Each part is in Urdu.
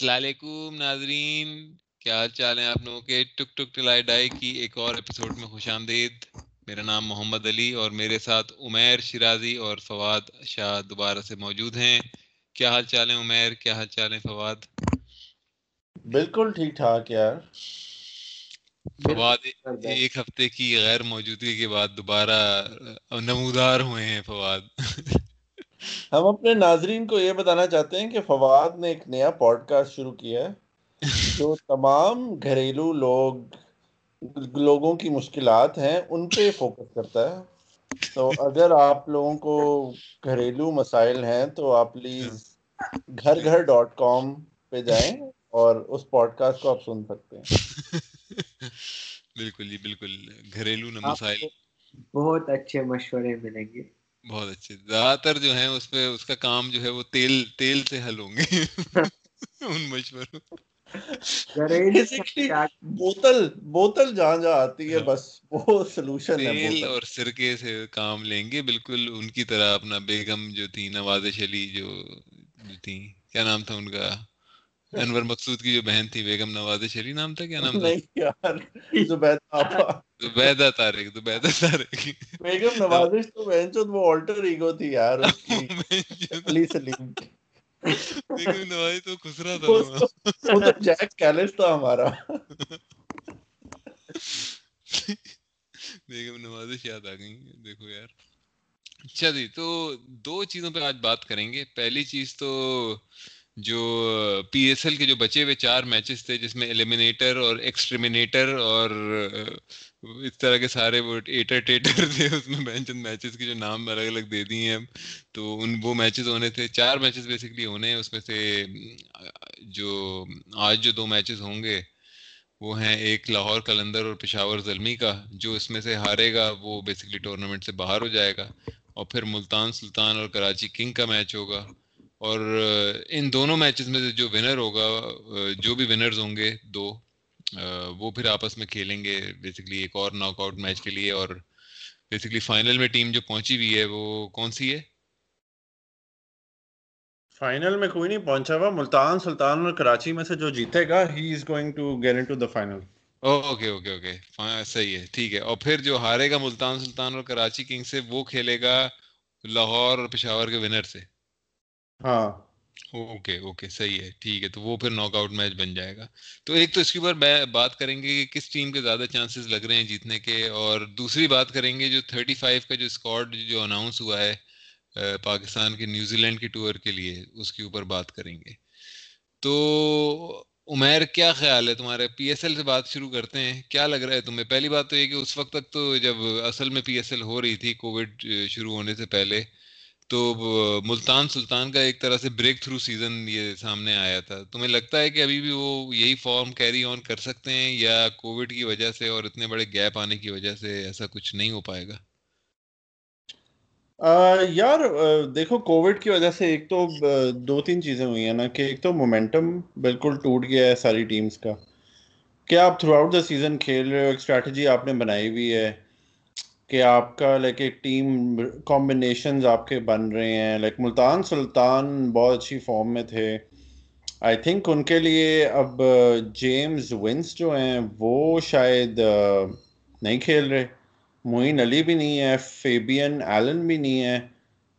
السلام علیکم ناظرین کیا حال چال ہیں آپ لوگوں کے؟ ٹک ٹک ٹلائی ڈائی کی ایک اور ایپیسوڈ میں خوش آمدید۔ میرا نام محمد علی اور میرے ساتھ عمیر شرازی اور فواد شاہ دوبارہ سے موجود ہیں۔ کیا حال چال ہیں عمیر؟ کیا حال چال ہیں فواد؟ بالکل ٹھیک ٹھاک یار۔ فواد ایک ہفتے کی غیر موجودگی کے بعد دوبارہ نمودار ہوئے ہیں فواد۔ ہم اپنے ناظرین کو یہ بتانا چاہتے ہیں کہ فواد نے ایک نیا پوڈ کاسٹ شروع کیا ہے جو تمام گھریلو لوگ لوگوں کی مشکلات ہیں ان پہ فوکس کرتا ہے۔ تو اگر آپ لوگوں کو گھریلو مسائل ہیں تو آپ پلیز گھر گھر ڈاٹ کام پہ جائیں اور اس پوڈ کاسٹ کو آپ سن سکتے ہیں۔ بالکل جی بالکل۔ گھریلو مسائل۔ بہت اچھے مشورے ملیں گے۔ بہت اچھے زیادہ تر جو ہے اس پہ اس کا کام جو ہے وہ تیل تیل سے حل ہوں گے۔ ان مشوروں۔ بوتل بوتل جہاں جہاں آتی ہے ہاں۔ بس وہ سلوشن ہے تیل اور سرکے سے کام لیں گے۔ بالکل ان کی طرح اپنا بیگم جو تھی نوازش علی جو تھی کیا نام تھا ان کا؟ انور مقصود کی جو بہن تھی بیگم نواز شری نام تھا کیا نام تھا؟ زبیدہ طارق زبیدہ طارق بیگم نوازش تو بہن چود وہ آلٹر ایگو تھی یار علی سلیم۔ بیگم نوازش تو خسرا تھا۔ وہ تو جیک کیلس تھا ہمارا۔ بیگم نوازش یاد آ گئی۔ دیکھو یار۔ اچھا جی تو دو چیزوں پہ آج بات کریں گے۔ پہلی چیز تو جو پی ایس ایل کے جو بچے ہوئے، چار میچز تھے، جس میں ایلیمینیٹر اور ایکسٹریمینیٹر اور اس طرح کے سارے وہ ایٹر ٹیٹر تھے، اس میں بین چند میچز کے جو نام الگ الگ دے دیے ہیں۔ تو ان وہ میچز ہونے تھے، چار میچز بیسکلی ہونے ہیں۔ اس میں سے جو آج جو دو میچز ہوں گے، وہ ہیں ایک لاہور کلندر اور پشاور زلمی کا، جو اس میں سے ہارے گا، وہ بیسکلی ٹورنامنٹ سے باہر ہو جائے گا۔ اور پھر ملتان سلطان اور کراچی کنگ کا میچ ہوگا۔ اور ان دونوں میچز میں جو ونر ہوگا جو بھی ونرز ہوں گے دو وہ پھر آپس میں کھیلیں گے بیسکلی ایک اور ناک آؤٹ میچ کے لیے اور بیسکلی فائنل میں ٹیم جو پہنچی ہوئی ہے وہ کون سی ہے؟ فائنل میں کوئی نہیں پہنچا ہوا ملتان سلطان اور کراچی میں سے جو جیتے گا he is going to get into the final okay okay okay صحیح ہے ٹھیک ہے۔ اور پھر جو ہارے گا ملتان سلطان اور کراچی کنگ سے وہ کھیلے گا لاہور اور پشاور کے ونر سے۔ ہاں۔ اوکے اوکے، صحیح ہے، ٹھیک ہے، تو وہ پھر ناک آؤٹ میچ بن جائے گا۔ تو ایک تو اس کے اوپر بات کریں گے کہ کس ٹیم کے زیادہ چانسز لگ رہے ہیں جیتنے کے، اور دوسری بات کریں گے جو تھرٹی فائیو کا جو اسکواڈ جو اناؤنس ہوا ہے پاکستان کے نیوزی لینڈ کے ٹور کے لیے، اس کے اوپر بات کریں گے۔ تو عمیر، کیا خیال ہے تمہارے پی ایس ایل سے بات شروع کرتے ہیں، کیا لگ رہا ہے تمہیں؟ پہلی بات تو یہ کہ اس وقت تک تو جب اصل میں پی ایس ایل ہو رہی تھی کووڈ شروع ہونے سے پہلے تو ملتان سلطان کا ایک طرح سے بریک تھرو سیزن یہ سامنے آیا تھا۔ تمہیں لگتا ہے کہ ابھی بھی وہ یہی فارم کیری آن کر سکتے ہیں یا کووڈ کی وجہ سے اور اتنے بڑے گیپ آنے کی وجہ سے ایسا کچھ نہیں ہو پائے گا؟ یار دیکھو کووڈ کی وجہ سے ایک تو دو تین چیزیں ہوئی ہیں نا کہ ایک تو مومنٹم بالکل ٹوٹ گیا ہے ساری ٹیمز کا۔ کیا آپ تھرو آؤٹ دا سیزن کھیل رہے ہو؟ ایک اسٹریٹجی آپ نے بنائی ہوئی ہے۔ کہ آپ کا لائک ایک ٹیم کمبینیشنز آپ کے بن رہے ہیں. لائک ملتان سلطان بہت اچھی فارم میں تھے. آئی تھنک ان کے لیے اب uh, جیمز ونس جو ہیں، وہ شاید uh, نہیں کھیل رہے. معین علی بھی نہیں ہے فیبین ایلن بھی نہیں ہے.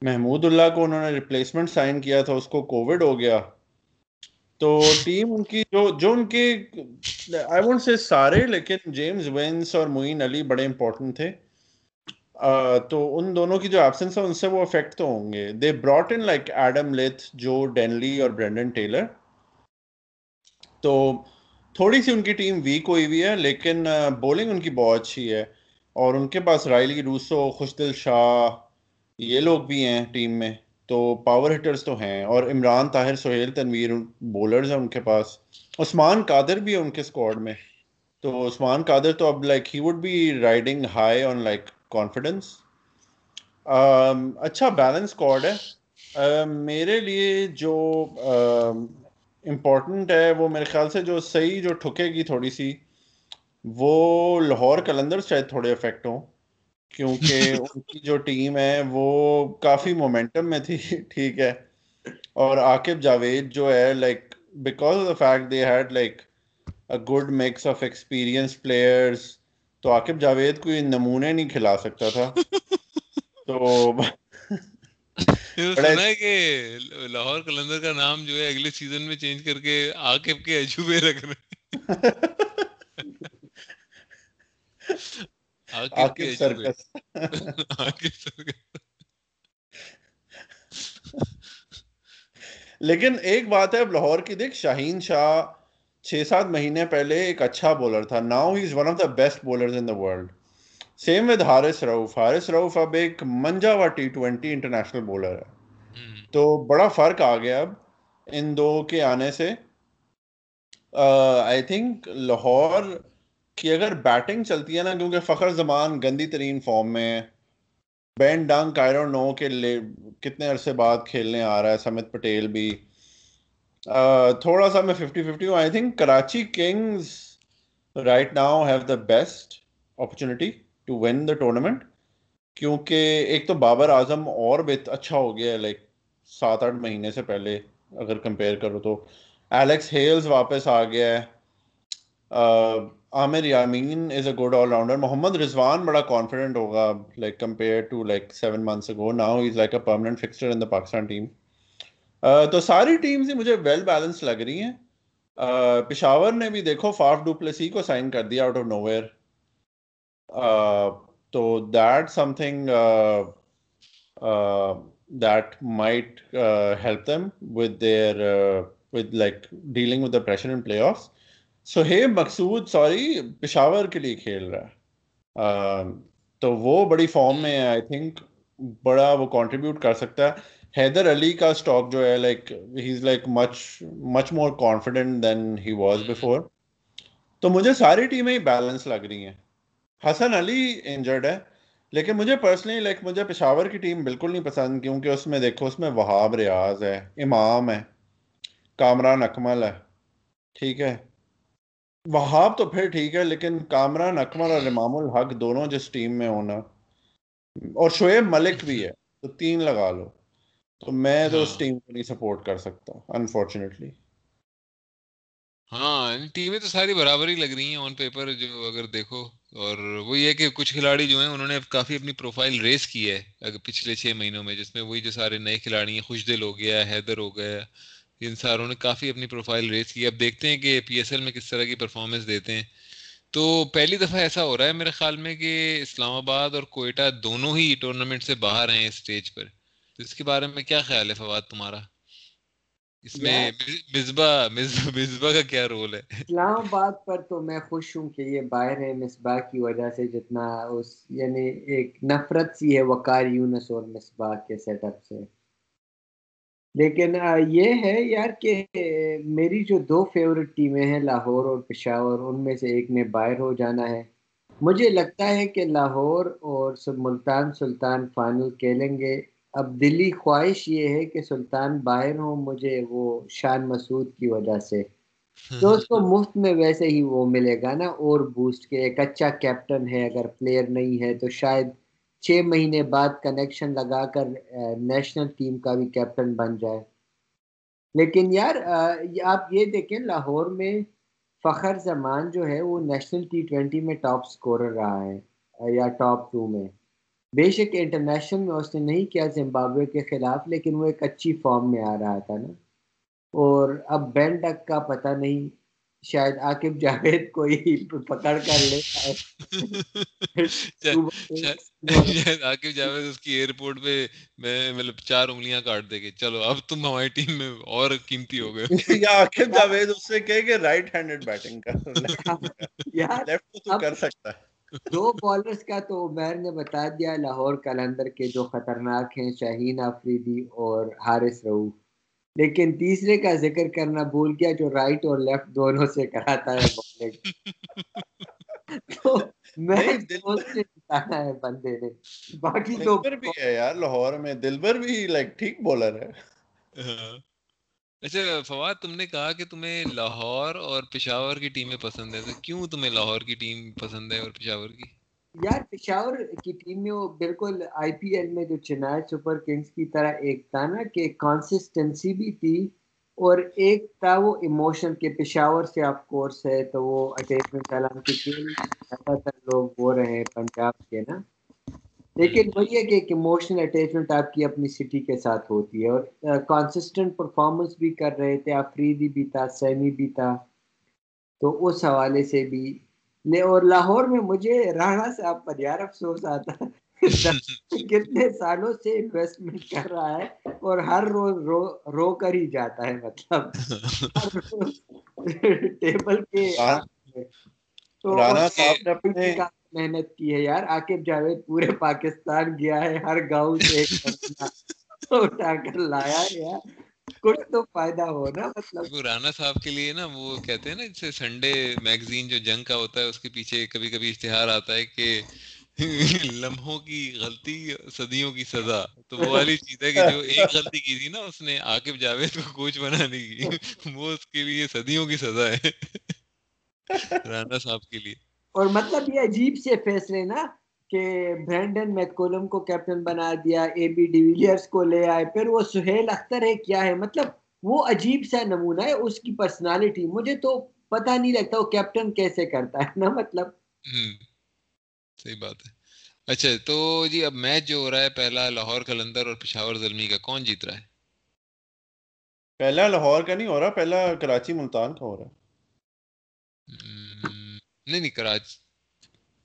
محمود اللہ کو انہوں نے ریپلیسمنٹ سائن کیا تھا، اس کو کووڈ ہو گیا. تو ٹیم ان کی جو جو ان کے آئی وونٹ سے سارے، لیکن جیمز ونس اور معین علی بڑے امپورٹنٹ تھے. تو ان دونوں کی جو ایبسنس ہے ان سے وہ افیکٹ تو ہوں گے. They brought in like Adam Lyth جو ڈینلی اور برینڈن ٹیلر تو تھوڑی سی ان کی ٹیم ویک ہوئی ہوئی ہے، لیکن بولنگ ان کی بہت اچھی ہے. اور ان کے پاس رائلی روسو خوش دل شاہ یہ لوگ بھی ہیں ٹیم میں. تو پاور ہٹرز تو ہیں. اور عمران طاہر سہیل تنویر بولرز ہیں ان کے پاس. عثمان قادر بھی ہے ان کے اسکواڈ میں. تو عثمان قادر تو اب like he would be riding high on like confidence اچھا بیلنس کارڈ ہے. میرے لیے جو امپورٹنٹ ہے وہ میرے خیال سے جو صحیح جو ٹھکے گی تھوڑی سی وہ لاہور کلندر شاید تھوڑے افیکٹ ہوں کیونکہ ان کی جو ٹیم ہے وہ کافی مومنٹم میں تھی ٹھیک ہے. اور عاقب جاوید جو ہے like because of the fact they had like a good mix of experienced players تو عاقب جاوید کوئی نمونے نہیں کھلا سکتا تھا۔ تو سنا ہے کہ لاہور کلندر کا نام جو ہے اگلے سیزن میں چینج کر کے عاقب کے عجوبے رکھ رہے عاقب سرکس۔ عاقب سرکس۔ لیکن ایک بات ہے اب لاہور کی دیکھ شاہین شاہ چھ سات مہینے پہلے ایک اچھا بولر تھا۔ Now he is one of the best bowlers in the world same with Haris Rauf Haris Rauf اب ایک منجا ہوا ٹی ٹوینٹی انٹرنیشنل بولر ہے تو بڑا فرق آ گیا اب ان دو کے آنے سے۔ آئی تھنک لاہور کی اگر بیٹنگ چلتی ہے نا کیونکہ فخر زمان گندی ترین فارم میں بین ڈنگ کائرو نو کے کتنے عرصے بعد کھیلنے آ رہا ہے۔ سمت پٹیل بھی۔ تھوڑا سا میں ففٹی ففٹی ہوں۔ I think Karachi Kings right now have the best opportunity to win the tournament کیونکہ ایک تو بابر اعظم اور اچھا ہو گیا ہے لائک سات آٹھ مہینے سے پہلے اگر کمپیئر کرو تو۔ ایلیکس ہیلز واپس آ گیا ہے۔ Aamer Yamin is a good all rounder Mohammad Rizwan بڑا کانفیڈنٹ ہوگا like compare to like seven months ago now is like a permanent fixture in the Pakistan team تو ساری ٹیمز ہی مجھے ویل بیلنس لگ رہی ہیں۔ پشاور نے بھی دیکھو فاف ڈو پلسی کو سائن کر دیا آؤٹ آف نو ویئر تو that something that might help them with their with like dealing with the pressure in playoffs Sohaib Maqsood sorry Peshawar کے لیے کھیل رہا ہے۔ تو وہ بڑی فارم میں ہے آئی تھنک بڑا وہ کانٹریبیوٹ کر سکتا ہے۔ حیدر علی کا اسٹاک جو ہے like he is like much much more confident than he was before تو مجھے ساری ٹیمیں ہی بیلنس لگ رہی ہیں۔ حسن علی انجرڈ ہے لیکن مجھے پرسنلی لائک مجھے پشاور کی ٹیم بالکل نہیں پسند کیونکہ اس میں دیکھو اس میں وہاب ریاض ہے امام ہے کامران اکمل ہے ٹھیک ہے۔ وہاب تو پھر ٹھیک ہے لیکن کامران اکمل اور امام الحق دونوں جس ٹیم میں ہونا اور شعیب ملک بھی ہے تو تین لگا لو۔ تو میں تو اس ٹیم کو نہیں سپورٹ کر سکتا انفارچونیٹلی ہاں ٹیمیں تو ساری برابر ہی لگ رہی ہیں آن پیپر جو اگر دیکھو۔ اور وہ یہ کہ کچھ کھلاڑی جو ہیں انہوں نے کافی اپنی پروفائل ریس کی ہے۔ اگر پچھلے چھ مہینوں میں جس میں وہی جو سارے نئے کھلاڑی ہیں خوش دل ہو گیا حیدر ہو گیا ان ساروں نے کافی اپنی پروفائل ریس کی۔ اب دیکھتے ہیں کہ پی ایس ایل میں کس طرح کی پرفارمنس دیتے ہیں۔ تو پہلی دفعہ ایسا ہو رہا ہے میرے خیال میں کہ اسلام آباد اور کوئٹہ دونوں ہی ٹورنامنٹ سے باہر ہیں اسٹیج پر۔ تو اس کے بارے میں کیا خیال ہے فواد تمہارا؟ اس میں مصباح مصباح کا کیا رول ہے؟ اسلام آباد پر تو میں خوش ہوں کہ یہ باہر ہے مصباح کی وجہ سے جتنا اس یعنی ایک نفرت سی ہے وقار یونس اور مصباح کے سیٹ اپ سے۔ لیکن یہ ہے یار کہ میری جو دو فیورٹ ٹیمیں ہیں لاہور اور پشاور ان میں سے ایک نے باہر ہو جانا ہے۔ مجھے لگتا ہے کہ لاہور اور ملتان سلطان فائنل کھیلیں گے۔ اب دلی خواہش یہ ہے کہ سلطان باہر ہوں مجھے وہ شان مسعود کی وجہ سے۔ تو اس کو مفت میں ویسے ہی وہ ملے گا نا اور بوسٹ کے۔ ایک اچھا کیپٹن ہے اگر پلیئر نہیں ہے تو شاید چھ مہینے بعد کنیکشن لگا کر نیشنل ٹیم کا بھی کیپٹن بن جائے۔ لیکن یار آپ یہ دیکھیں لاہور میں فخر زمان جو ہے وہ نیشنل ٹی ٹوینٹی میں ٹاپ اسکورر رہا ہے یا ٹاپ ٹو میں۔ بے شک انٹرنیشنل میں اس نے نہیں کیا زمبابوے کے خلاف لیکن وہ ایک اچھی فارم میں آ رہا تھا نا۔ اور اب بین ڈک کا پتہ نہیں شاید عاقب جاوید کو ہی پکڑ کر لے۔ عاقب جاوید اس کی ایئرپورٹ پہ میں مطلب چار انگلیاں کاٹ دے گے چلو اب تم ہماری ٹیم میں اور قیمتی ہو گئے۔ یا عاقب جاوید اس سے کہے کہ رائٹ ہینڈڈ بیٹنگ کر لیفٹ تو کر سکتا ہے۔ دو بالرز کا تو عمیر نے بتا دیا لاہور کلندر کے جو خطرناک ہیں شاہین آفریدی اور حارث رعوف لیکن تیسرے کا ذکر کرنا بھول گیا جو رائٹ اور لیفٹ دونوں سے کراتا ہے تو میں ہے بندے نے۔ باقی تو بھی ہے یار لاہور میں دلبر بھی لائک ٹھیک بولر ہے۔ ہاں۔ اچھا فواد، تم نے کہا کہ تمہیں لاہور اور پشاور کی ٹیمیں پسند ہے تو کیوں تمہیں لاہور کی ٹیم پسند ہے اور پشاور کی؟ یار، پشاور کی ٹیم میں وہ بالکل آئی پی ایل میں جو چنائی سپر کنگز کی طرح ایک تھا نا کہ کانسسٹنسی بھی تھی اور ایک تھا وہ ایموشن کے پشاور سے آپ کورس ہے تو وہ اٹیچمنٹ حالانکہ زیادہ تر لوگ وہ رہے پنجاب کے نا۔ لیکن وہی ہے کہ ایک ایموشنل اٹیچمنٹ آپ کی اپنی سٹی کے ساتھ ہوتی ہے اور کانسسٹنٹ پرفارمنس بھی کر رہے تھے آفریدی بھی تھا سیمی بھی تھا تو اس حوالے سے بھی اور لاہور میں مجھے رانا صاحب پر یار افسوس آتا کتنے سالوں سے انویسٹمنٹ کر رہا ہے اور ہر روز رو رو کر ہی جاتا ہے مطلب ٹیبل کے تو محنت کی ہے یار۔ عاقب جاوید پورے پاکستان گیا ہے، ہر گاؤں سے ایک اٹھا کر لایا ہے یار۔ کچھ تو فائدہ ہو نا مطلب۔ رانا صاحب کے لیے نا، وہ کہتے ہیں نا، جیسے سنڈے میگزین جو جنگ کا ہوتا ہے، اس کے پیچھے کبھی کبھی اشتہار آتا ہے کہ لمحوں کی غلطی، صدیوں کی سزا۔ تو وہ والی چیز ہے کہ جو ایک غلطی کی تھی نا، اس نے عاقب جاوید کو کوچ بنانے کی۔ وہ اس کے لیے صدیوں کی سزا ہے۔ رانا صاحب کے لیے۔ اور مطلب یہ عجیب سے فیصلے نا کہ برینڈن میکولم کو کیپٹن بنا دیا اے بی ڈیویلیئرز کو لے آئے پھر وہ سہیل اختر ہے کیا ہے؟ مطلب وہ عجیب سا نمونہ ہے اس کی پرسنالٹی مجھے تو پتہ نہیں لگتا وہ کیپٹن کیسے کرتا ہے نا مطلب صحیح بات ہے۔ اچھا تو جی اب میچ جو ہو رہا ہے پہلا لاہور کلندر اور پشاور زلمی کا کون جیت رہا ہے؟ پہلا لاہور کا نہیں ہو رہا پہلا کراچی ملتان کا ہو رہا نہیں نہیں کراچی۔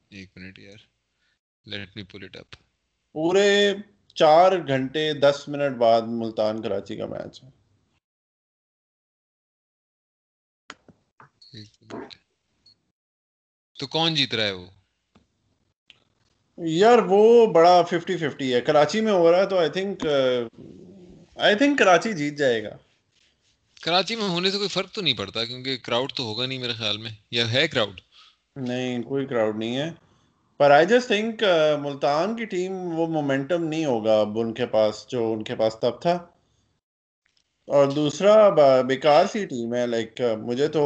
ایک منٹ یار let me pull it up پورے چار گھنٹے دس منٹ بعد ملتان کراچی کا میچ ہے۔ تو کون جیت رہا ہے وہ؟ یار وہ بڑا ففٹی ففٹی ہے۔ کراچی میں ہو رہا ہے تو I think I think Karachi جیت جائے گا۔ کراچی میں ہونے سے کوئی فرق تو نہیں پڑتا کیونکہ کراؤڈ تو ہوگا نہیں میرے خیال میں یا ہے کراؤڈ نہیں کوئی کراؤڈ نہیں ہے۔ پر آئی جسٹ تھنک ملتان کی ٹیم وہ مومنٹم نہیں ہوگا اب ان کے پاس جو ان کے پاس تب تھا۔ اور دوسرا بیکار سی ٹیم ہے لائک مجھے تو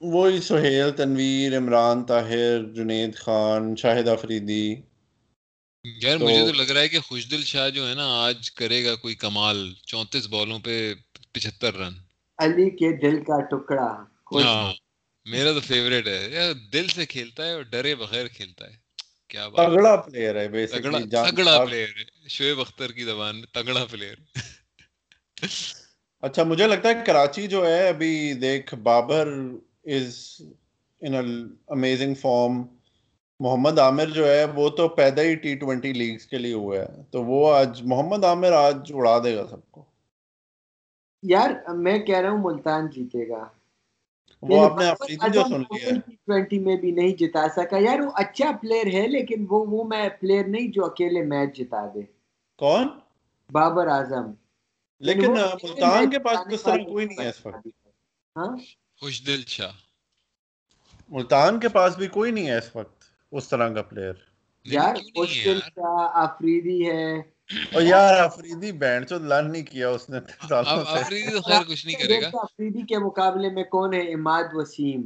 وہی سہیل تنویر عمران طاہر جنید خان شاہد افریدی یار مجھے تو لگ رہا ہے کہ خوشدل شاہ جو ہے نا آج کرے گا کوئی کمال۔ چونتیس بالوں پہ پچہتر رن علی کے دل کا ٹکڑا۔ ہاں۔ میرا تو فیوریٹ ہے۔ یار دل سے کھیلتا ہے اور ڈرے بغیر کھیلتا ہے۔ کیا بات تگڑا پلیئر ہے بیسیکلی تگڑا پلیئر ہے۔ شعیب اختر کی زبان میں تگڑا پلیئر اچھا مجھے لگتا ہے کراچی جو ہے ابھی دیکھ Babar is in amazing form Muhammad Amir جو ہے وہ تو پیدا ہی ٹی ٹوینٹی لیگز کے لیے ہوا ہے تو وہ آج محمد عامر آج اڑا دے گا سب کو۔ یار میں کہہ رہا ہوں ملتان جیتے گا۔ وہ آپ نے افریدی جو سن لیا ٹی ٹوینٹی میں بھی نہیں جتا سکا۔ یار وہ اچھا پلیئر ہے لیکن وہ وہ میں پلیئر نہیں جو اکیلے میچ جتا دے۔ کون؟ بابر اعظم۔ لیکن ملتان کے پاس اس طرح کوئی نہیں ہے اس وقت۔ ہاں؟ خوش دل شاہ ملتان کے پاس بھی کوئی نہیں ہے اس وقت اس طرح کا پلیئر یار خوش دل شاہ آفریدی ہے۔ اور یار آفریدی بینڈ نہیں کیا اس نے آفریدی تو خیر کچھ نہیں کرے گا۔ آفریدی کے مقابلے میں کون ہے اماد وسیم؟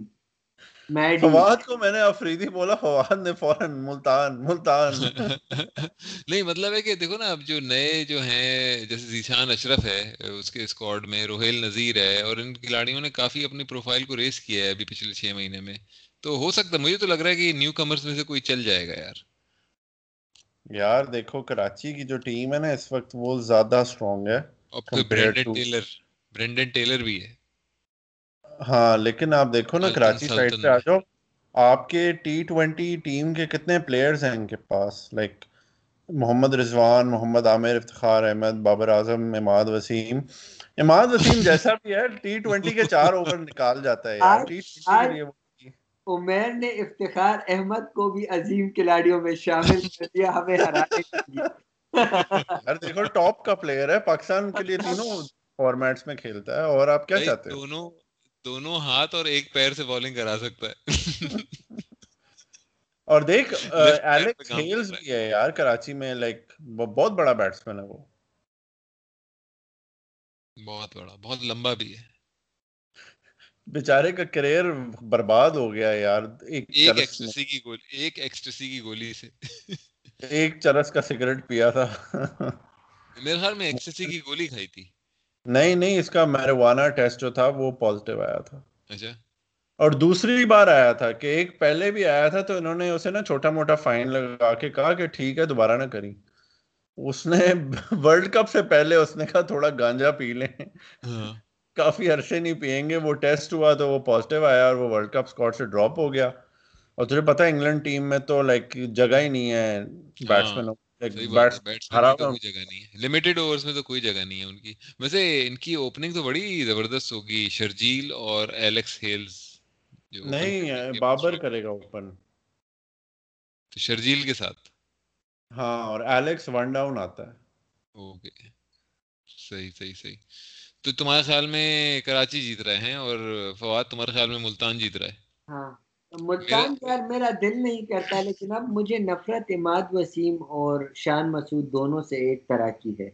فواد کو میں نے افریدی بولا فواد نے فوراً ملتان ملتان۔ نہیں مطلب ہے کہ دیکھو نا اب جو نئے جو ہیں جیسے ذیشان اشرف ہے اس کے اسکواڈ میں روہیل نذیر ہے اور ان کھلاڑیوں نے کافی اپنی پروفائل کو ریس کیا ہے ابھی پچھلے چھ مہینے میں۔ تو ہو سکتا ہے مجھے تو لگ رہا ہے کہ نیو کمرس میں سے کوئی چل جائے گا یار۔ یار دیکھو کراچی کی جو ٹیم ہے نا اس وقت وہ زیادہ اسٹرانگ ہے اور برینڈن ٹیلر برینڈن ٹیلر بھی ہے۔ ہاں لیکن آپ دیکھو نا کراچی سائڈ پہ آ جاؤ آپ کے ٹی ٹوینٹی ٹیم کے کتنے پلیئرز ہیں ان کے پاس؟ لائک محمد رضوان محمد عامر افتخار احمد بابر اعظم اماد وسیم۔ اماد وسیم جیسا بھی ہے ٹی ٹوینٹی کے چار اوور نکال جاتا ہے یار۔ ٹی ٹوینٹی کے لیے عمیر نے افتخار احمد کو بھی عظیم کھلاڑیوں میں شامل کر دیا ہمیں ہرانے کے لیے۔ یار دیکھو ٹاپ کا پلیئر ہے پاکستان کے لیے تینوں فارمیٹس میں کھیلتا ہے اور آپ کیا چاہتے ہیں؟ دونوں دونوں ہاتھ اور ایک پیر سے بالنگ کرا سکتا ہے۔ اور دیکھ ایلیکس ہیلز بھی ہے یار کراچی میں لائک بہت بڑا بیٹسمین ہے وہ۔ بہت بڑا بہت لمبا بھی ہے۔ بیچارے کا کریئر برباد ہو گیا یار ایک ایکسٹسی کی گولی ایک ایکسٹسی کی گولی سے۔ ایک چرس کا سگریٹ پیا تھا۔ میرے خیال میں ایکسٹسی کی گولی کھائی تھی۔ نہیں نہیں اس کا میروانہ ٹیسٹ جو تھا وہ پازیٹیو آیا تھا۔ اچھا۔ اور دوسری بار آیا تھا کہ ایک پہلے بھی آیا تھا تو انہوں نے اسے نا چھوٹا موٹا فائن لگا کے کہا کہ ٹھیک ہے دوبارہ نہ کری۔ اس نے ورلڈ کپ سے پہلے اس نے کہا تھوڑا گانجا پی لیں۔ ہاں۔ کافی عرصے نہیں پیئیں گے وہ ٹیسٹ ہوا تو وہ پازیٹیو آیا اور وہ ورلڈ کپ اسکواڈ سے ڈراپ ہو گیا۔ اور تجھے پتا انگلینڈ ٹیم میں تو لائک جگہ ہی نہیں ہے۔ بیٹسمین صحیح بات ہے بیٹسمین کی کوئی جگہ نہیں ہے۔ لمیٹڈ اوورز میں تو کوئی جگہ نہیں ہے ان کی۔ ویسے ان کی اوپننگ تو بڑی زبردست ہوگی شرجیل اور ایلیکس ہیلز نہیں بابر کرے گا اوپن تو شرجیل کے ساتھ۔ ہاں اور ایلیکس ون ڈاؤن آتا ہے۔ اوکے صحیح صحیح صحیح۔ تو تمہارے خیال میں کراچی جیت رہے ہیں اور فواد تمہارے خیال میں ملتان جیت رہا ہے ہاں ملتان یار میرا دل نہیں کرتا لیکن اب مجھے نفرت اماد وسیم اور شان مسعود دونوں سے ایک طرح کی ہے۔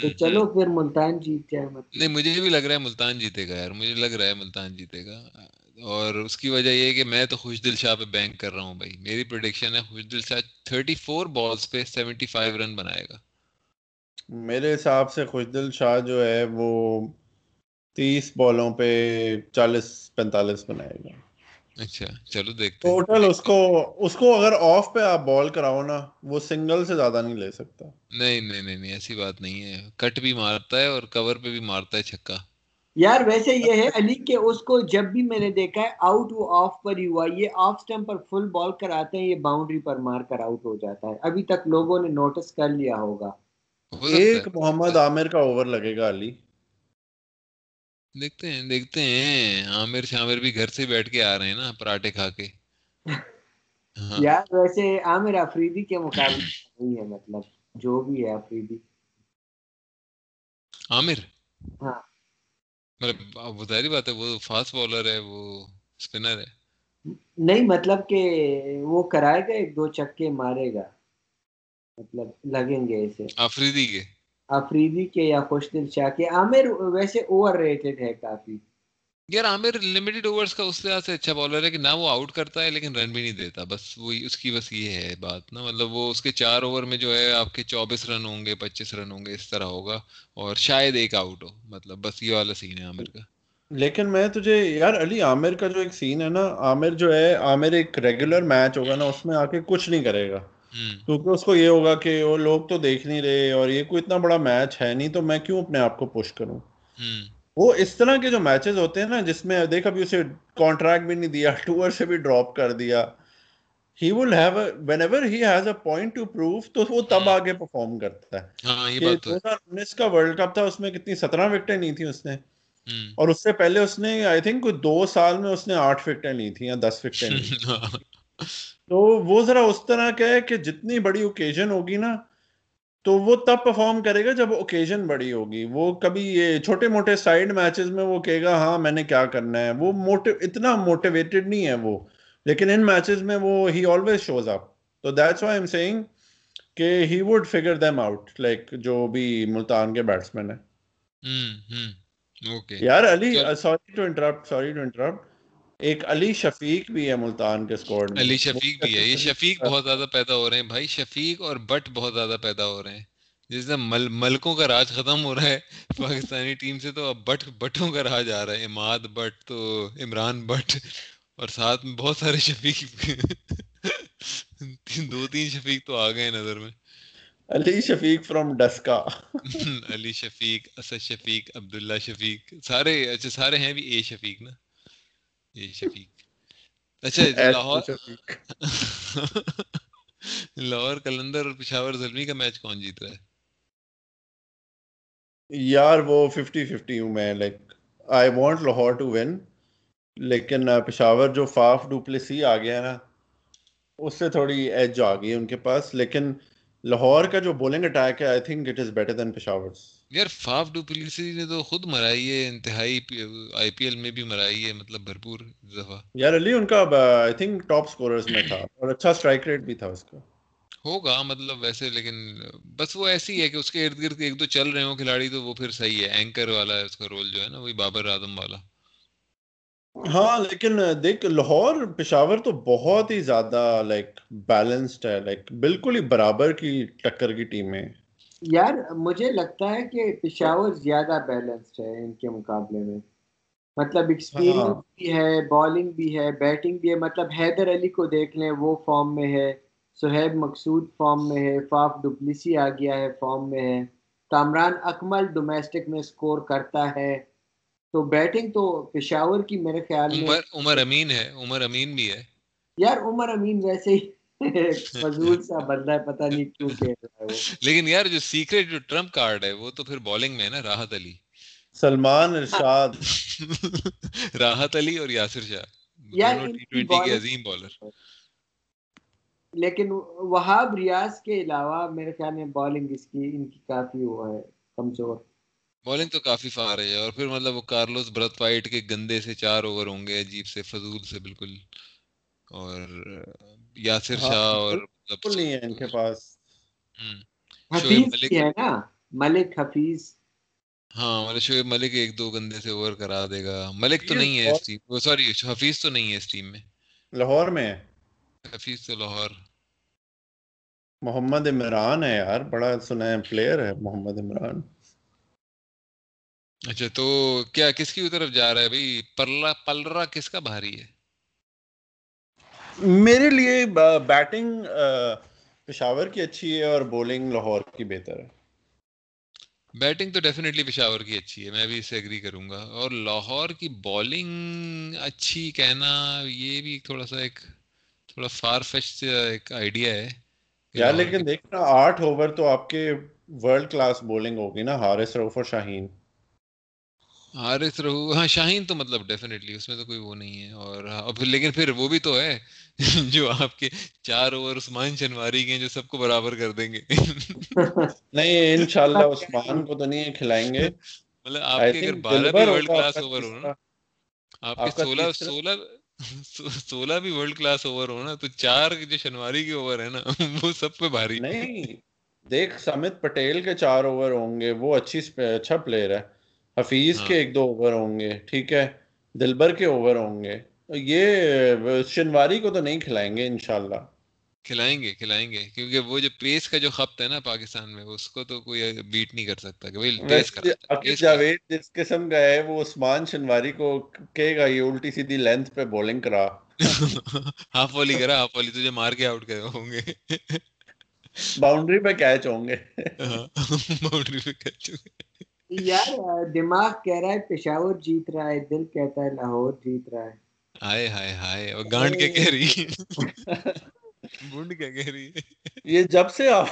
تو چلو پھر ملتان جیت جائے نہیں مجھے بھی لگ رہا ہے ملتان جیتے گا یار مجھے لگ رہا ہے ملتان جیتے گا۔ اور اس کی وجہ یہ ہے کہ میں تو خوش دل شاہ پہ بینک کر رہا ہوں بھائی۔ میری پروڈکشن ہے Khushdil Shah thirty four balls پہ سیونٹی فائیو رن بنائے گا۔ میرے حساب سے خوش دل شاہ جو ہے وہ تیس بالوں پہ چالیس پینتالیس بنائے گا۔ اچھا چلو دیکھتے ٹوٹل اس کو اس کو اگر آف پہ آپ بال کراؤ نا وہ سنگل سے زیادہ نہیں لے سکتا۔ نہیں نہیں نہیں ایسی بات نہیں ہے۔ کٹ بھی مارتا ہے اور کور پہ بھی مارتا ہے چھکا۔ یار ویسے یہ ہے علی کہ اس کو جب بھی میں نے دیکھا ہے آؤٹ وہ آف پر ہی ہوا۔ یہ آف سٹمپ پر فل بال کراتے ہیں یہ باؤنڈری پر مار کر آؤٹ ہو جاتا ہے۔ ابھی تک لوگوں نے نوٹس کر لیا ہوگا۔ ایک محمد عامر کا اوور لگے گا علی۔ دیکھتے ہیں دیکھتے ہیں۔ عامر شامر بھی گھر سے بیٹھ کے آ رہے ہیں نا پراٹھے کھا کے۔ یار ویسے عامر افریدی کے مقابلے نہیں ہے مطلب جو بھی ہے افریدی۔ عامر؟ ہاں۔ مطلب وہ ظاہری بات ہے وہ فاسٹ بالر ہے وہ اسپنر ہے۔ نہیں مطلب کہ وہ کرائے گا ایک دو چکے مارے گا۔ مطلب لگیں گے اسے۔ آفریدی کے۔ آفریدی کے یا خوش دل شاہ کے۔ عامر ویسے اوور ریٹڈ ہے کافی۔ یار عامر لمیٹڈ اوورز کا اس لحاظ سے اچھا بالر ہے کہ نہ وہ آؤٹ کرتا ہے لیکن رن بھی نہیں دیتا۔ بس وہی اس کی بس یہ ہے بات نا۔ مطلب وہ اس کے چار اوور میں جو ہے آپ کے چوبیس رن ہوں گے پچیس رن ہوں گے اس طرح ہوگا اور شاید ایک آؤٹ ہو۔ مطلب بس یہ والا سین ہے عامر کا۔ لیکن میں تجھے یار علی عامر کا جو ایک سین ہے نا عامر جو ہے عامر ایک ریگولر میچ ہوگا نا اس میں آ کے کچھ نہیں کرے گا۔ کیونکہ اس کو یہ ہوگا کہ وہ لوگ تو دیکھ نہیں رہے اور یہ کوئی اتنا بڑا میچ ہے نہیں تو میں کیوں اپنے آپ کو پش کروں؟ وہ اس طرح کے جو میچز ہوتے ہیں نا جس میں دیکھ ابھی اسے کانٹریکٹ بھی نہیں دیا ٹور سے بھی ڈراپ کر دیا۔ He will have whenever he has a point to prove تو وہ تب آگے پرفارم کرتا ہے۔ دو ہزار انیس کا ورلڈ کپ تھا اس میں کتنی سترہ وکٹیں نہیں تھی اس نے۔ اور اس سے پہلے اس نے آئی تھنک دو سال میں اس نے آٹھ وکٹیں لی تھی یا دس وکٹیں لی تو وہ ذرا اس طرح کا ہے کہ جتنی بڑی اوکیزن ہوگی نا تو وہ تب پرفارم کرے گا جب اوکیزن بڑی ہوگی۔ وہ کبھی یہ چھوٹے موٹے سائڈ میچز میں وہ کہے گا ہاں میں نے کیا کرنا ہے۔ وہ موٹو اتنا موٹیویٹڈ نہیں ہے وہ۔ لیکن ان میچز میں وہ ہی آلویز شوز اپ تو دیٹس وائی ایم سیئنگ کہ he would figure them out like جو بھی ملتان کے بیٹسمین ہیں۔ یار Ali sorry to interrupt sorry to interrupt ایک علی شفیق بھی ہے ملتان کے اسکواڈ میں. علی شفیق بھی ہے. یہ شفیق بہت زیادہ پیدا ہو رہے ہیں بھائی. شفیق اور بٹ بہت زیادہ پیدا ہو رہے ہیں. جس سے مل ملکوں کا راج ختم ہو رہا ہے. پاکستانی ٹیم سے تو اب بٹ بٹوں کا راج آ رہا ہے. اماد بٹ تو عمران بٹ اور ساتھ میں بہت سارے شفیق دو تین شفیق تو آ گئے نظر میں. علی شفیق فرام ڈسکا علی شفیق اسد شفیق عبداللہ شفیق سارے اچھا سارے ہیں بھی اے شفیق نا. اچھا لاہور؟ لاہور کلندر اور پشاور زلمی کا میچ کون جیت رہا ہے؟ یار وہ ففٹی ففٹی ہوں میں like I want Lahore to win لیکن پشاور جو فاف ڈوپلسی آ گیا نا اس سے تھوڑی ایج آ گئی ان کے پاس لیکن لاہور کا جو بولنگ اٹیک ہے I think it is better than Peshawar یار فاف ڈوپلیسی نے تو خود مرائی ہے انتہائی آئی پی ایل میں بھی مرائی ہے مطلب بھرپور دفعہ یار علی ان کا آئی تھنک ٹاپ سکوررز میں تھا اور اچھا سٹرائک ریٹ بھی تھا اس کا۔ ہوگا مطلب ویسے لیکن بس وہ ایسی ہے کہ اس کے ارد گرد ایک دو چل رہے ہوں کھلاڑی تو وہ پھر صحیح ہے۔ اینکر والا ہے اس کا رول جو ہے نا وہی بابر اعظم والا۔ ہاں لیکن دیکھ لاہور پشاور تو بہت ہی زیادہ لائک بیلنسڈ ہے لائک بالکل ہی برابر کی ٹکر کی ٹیم ہے یار مجھے لگتا ہے کہ پشاور زیادہ بیلنسڈ ہے ان کے مقابلے میں۔ مطلب ایکسپیرینس ہاں۔ بھی ہے بالنگ بھی ہے بیٹنگ بھی ہے۔ مطلب حیدر علی کو دیکھ لیں وہ فارم میں ہے۔ سہیب مقصود فارم میں ہے۔ فاف ڈپلیسی آ گیا ہے فارم میں ہے۔ کامران اکمل ڈومیسٹک میں سکور کرتا ہے۔ تو بیٹنگ تو پشاور کی میرے خیال میں عمر عمر امین ہے عمر امین بھی ہے۔ یار عمر امین ویسے ہی فضول سا بندہ ہے پتہ نہیں کیوں کہہ رہا ہے وہ۔ لیکن یار جو سیکریٹ جو ٹرمپ کارڈ ہے وہ تو پھر بالنگ میں ہے نا راحت علی۔ سلمان ارشاد۔ راحت علی اور یاسر شاہ۔ یار ٹی کے عظیم بالر لیکن وہاب ریاض کے علاوہ میرے خیال میں بالنگ اس کی ان کی کافی وہ ہے کمزور۔ بالنگ تو کافی فار ہے اور پھر مطلب وہ کارلوس برت وائٹ کے گندے سے چار اوور ہوں گے عجیب سے فضول سے بالکل۔ اور یاسر ہاں، شاہ اور بالکل مطلب نہیں ہے ان کے پاس۔ حفیظ ملک- بھی ہے نا؟ ملک حفیظ۔ ہاں مطلب شعیب ملک ایک دو گندے سے اوور کرا دے گا۔ ملک تو نہیں ہے اس ٹیم سوری حفیظ تو نہیں ہے اس ٹیم میں۔ لاہور میں؟ ہے حفیظ تو لاہور۔ محمد عمران ہے یار بڑا سنا ہے پلیئر ہے محمد عمران۔ اچھا تو کیا کس کی طرف جا رہا ہے بھائی؟ پرلا پلرا کس کا بھاری ہے؟ میرے لیے بیٹنگ پشاور کی اچھی ہے اور بولنگ لاہور کی بہتر ہے۔ بیٹنگ تو ڈیفینیٹلی پشاور کی اچھی ہے میں بھی اس سے اگری کروں گا۔ اور لاہور کی بالنگ اچھی کہنا یہ بھی تھوڑا سا ایک تھوڑا فار فش ایک آئیڈیا ہے۔ یار لیکن دیکھنا آٹھ اوور تو آپ کے ورلڈ کلاس بولنگ ہوگی نا حارث روف اور شاہین۔ حارث رہو ہاں شاہین تو مطلب ڈیفینیٹلی اس میں تو کوئی وہ نہیں ہے۔ اور ہاں، لیکن پھر وہ بھی تو ہے۔ جو آپ کے چار اوور عثمان شنواری کے جو سب کو برابر کر دیں گے۔ نہیں انشاءاللہ عثمان کو تو نہیں کھلائیں گے۔ مطلب آپ کے اگر بارہ بھی ورلڈ کلاس اوور ہو نا۔ آپ کے سولہ سولہ سولہ بھی ورلڈ کلاس اوور ہو نا تو چار جو شنواری کے اوور ہے نا وہ سب پہ بھاری۔ نہیں دیکھ سمت پٹیل کے چار اوور ہوں گے وہ اچھی اچھا پلیئر ہے۔ حفیظ ہاں۔ کے ایک دو اوور ہوں گے ٹھیک ہے۔ دلبر کے اوور ہوں گے۔ یہ شنواری کو تو نہیں کھلائیں گے انشاءاللہ۔ کھلائیں گے کھلائیں گے کیونکہ وہ جو پیس کا جو خپت ہے نا پاکستان میں اس کو تو کوئی بیٹ نہیں کر سکتا کہ ویسے کرا عقیل جاوید جس قسم کا ہے وہ عثمان شنواری کو کہے گا یہ الٹی سیدھی لینتھ پہ بولنگ کرا۔ ہاف والی کرا ہاف والی تجھے مار کے آؤٹ کرے ہوں گے۔ باؤنڈری پہ کیچ ہوں گے۔ باؤنڈری پہ کیچ یار دماغ کہہ رہا ہے پشاور جیت رہا ہے دل کہتا ہے لاہور جیت رہا ہے۔ ہائے ہائے ہائے اور گانڈ کے کہہ رہی بونڈ کیا کہہ رہی یہ جب سے آپ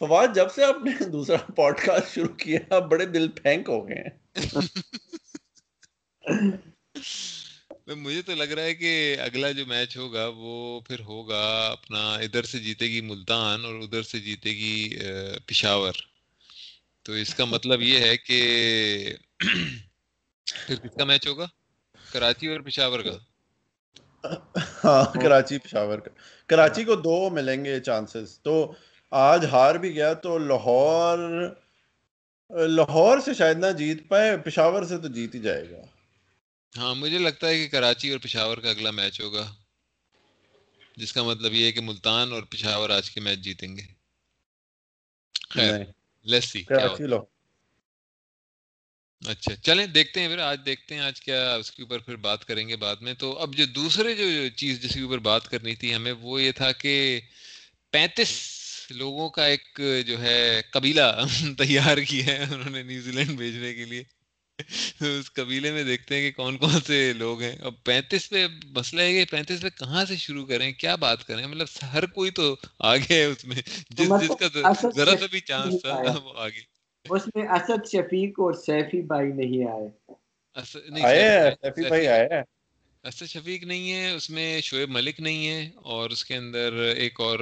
فواد جب سے آپ نے دوسرا پوڈ کاسٹ شروع کیا آپ بڑے دل پھینک ہو گئے ہیں۔ مجھے تو لگ رہا ہے کہ اگلا جو میچ ہوگا وہ پھر ہوگا اپنا ادھر سے جیتے گی ملتان اور ادھر سے جیتے گی پشاور۔ تو اس کا مطلب یہ ہے کہ پھر کس کا میچ ہوگا؟ کراچی اور پشاور کا۔ ہاں کراچی پشاور کا۔ کراچی کو دو ملیں گے چانسز تو آج ہار بھی گیا تو لاہور لاہور سے شاید نہ جیت پائے پشاور سے تو جیت ہی جائے گا۔ ہاں مجھے لگتا ہے کہ کراچی اور پشاور کا اگلا میچ ہوگا جس کا مطلب یہ ہے کہ ملتان اور پشاور آج کے میچ جیتیں گے۔ خیر لیٹس سی کیا کراچی لاہور۔ اچھا چلیں دیکھتے ہیں پھر آج دیکھتے ہیں آج کیا اس کے اوپر پھر بات کریں گے بعد میں۔ تو اب جو دوسرے جو چیز جس کے اوپر بات کرنی تھی ہمیں وہ یہ تھا کہ پینتیس لوگوں کا ایک جو ہے قبیلہ تیار کیا ہے انہوں نے نیوزی لینڈ بھیجنے کے لیے۔ اس قبیلے میں دیکھتے ہیں کہ کون کون سے لوگ ہیں۔ اب پینتیس پہ مسئلہ ہے کہ پینتیس پہ کہاں سے شروع کریں کیا بات کریں؟ مطلب ہر کوئی تو آگے ہے اس میں۔ جس جس کا ذرا سا بھی چانس تھا وہ آگے۔ اس میں اسد شفیق اور سیفی بھائی نہیں آئے۔ سیفی بھائی آئے اسد شفیق نہیں ہے اس میں شعیب ملک نہیں ہے اور اس کے اندر ایک اور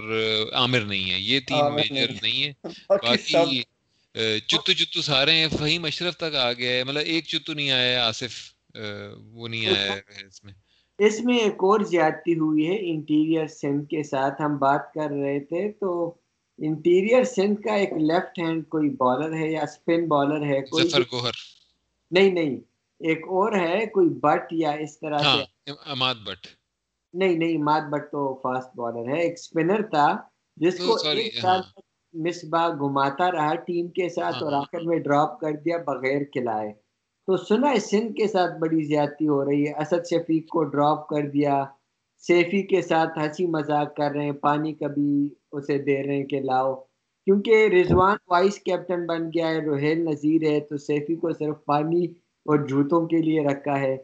عامر نہیں ہے۔ یہ تین میجر نہیں ہے۔ باقی چتو چتو سارے ہیں۔ فہیم اشرف تک آ گیا ہے۔ مطلب ایک چتو نہیں آیا آصف وہ نہیں آیا ہے اس میں۔ اس میں ایک اور زیادتی ہوئی ہے۔ انٹیریئر سندھ کے ساتھ ہم بات کر رہے تھے تو انٹیریئر سندھ کا ایک لیفٹ ہینڈ کوئی بالر ہے یا اسپن بالر ہے کوئی ظفر گوہر۔ نہیں نہیں ایک اور ہے کوئی بٹ یا اس طرح ہاں سے اماد بٹ۔ نہیں نہیں اماد بٹ تو فاسٹ بالر ہے۔ ایک اسپنر تھا جس کو ایک سال مصباح گھماتا رہا ٹیم کے ساتھ اور آخر میں ڈراپ کر دیا بغیر کھلائے۔ تو سنا ہے سندھ کے ساتھ بڑی زیادتی ہو رہی ہے۔ اسد شفیق کو ڈراپ کر دیا۔ سیفی کے ساتھ ہنسی مذاق کر رہے ہیں۔ پانی کبھی اسے دے رہے ہیں کہ لاؤ۔ کیونکہ رضوان وائس کیپٹن بن گیا ہے روہیل نذیر ہے تو سیفی کو صرف پانی اور جوتوں کے لیے رکھا ہے۔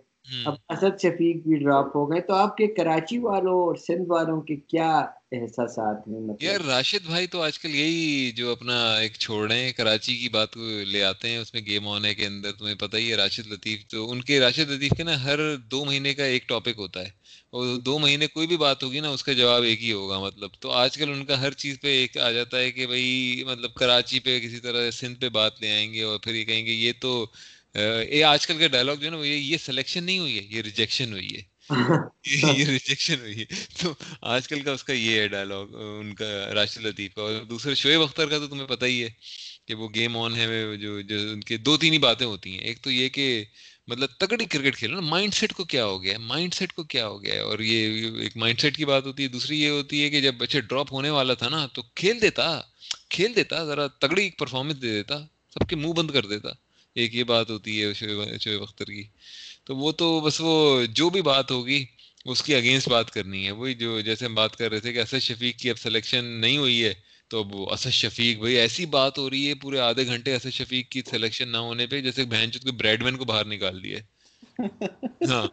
اب اسد شفیق بھی ڈراپ ہو گئے تو آپ کے کراچی والوں اور سندھ والوں کے کیا احساسات ہیں؟ مطلب یار راشد بھائی تو آج کل یہی جو اپنا ایک چھوڑ رہے ہیں کراچی کی بات کو لے آتے ہیں اس میں گیم آن ہے کے اندر تمہیں پتہ ہی ہے راشد لطیف تو ان کے راشد لطیف کے نا ہر دو مہینے کا ایک ٹاپک ہوتا ہے۔ اور دو مہینے کوئی بھی بات ہوگی نا اس کا جواب ایک ہی ہوگا مطلب۔ تو آج کل ان کا ہر چیز پہ ایک آ جاتا ہے کہ بھائی مطلب کراچی پہ کسی طرح سندھ پہ بات لے آئیں گے اور پھر یہ کہیں گے یہ تو یہ آج کل کا ڈائلگ جو ہے نا یہ سلیکشن نہیں ہوئی ہے یہ ریجیکشن ہوئی ہے۔ یہ ریجیکشن ہوئی ہے۔ تو آج کل کا اس کا یہ ہے ڈائلگ ان کا راشد لطیف کا۔ اور دوسرے شعیب اختر کا تو تمہیں پتہ ہی ہے کہ وہ گیم آن ہے جو جو ان کے دو تین ہی باتیں ہوتی ہیں۔ ایک تو یہ کہ مطلب تگڑی کرکٹ کھیلو نا مائنڈ سیٹ کو کیا ہو گیا ہے؟ مائنڈ سیٹ کو کیا ہو گیا اور یہ ایک مائنڈ سیٹ کی بات ہوتی ہے، دوسری یہ ہوتی ہے کہ جب بچے ڈراپ ہونے والا تھا نا، تو کھیل دیتا کھیل دیتا، ذرا تگڑی پرفارمنس دے دیتا، سب کے منہ بند کر دیتا۔ ایک یہ بات ہوتی ہے شعیب اختر کی۔ تو وہ تو بس وہ جو بھی بات ہوگی، اس کی اگینسٹ بات کرنی ہے۔ وہی جو جیسے ہم بات کر رہے تھے کہ اسد شفیق کی اب سلیکشن نہیں ہوئی ہے تو اسد شفیق بھائی ایسی بات ہو رہی ہے پورے آدھے گھنٹے اسد شفیق کی سلیکشن نہ ہونے پہ جیسے بہن چود کو بریڈ مین کو باہر نکال دیے ہاں۔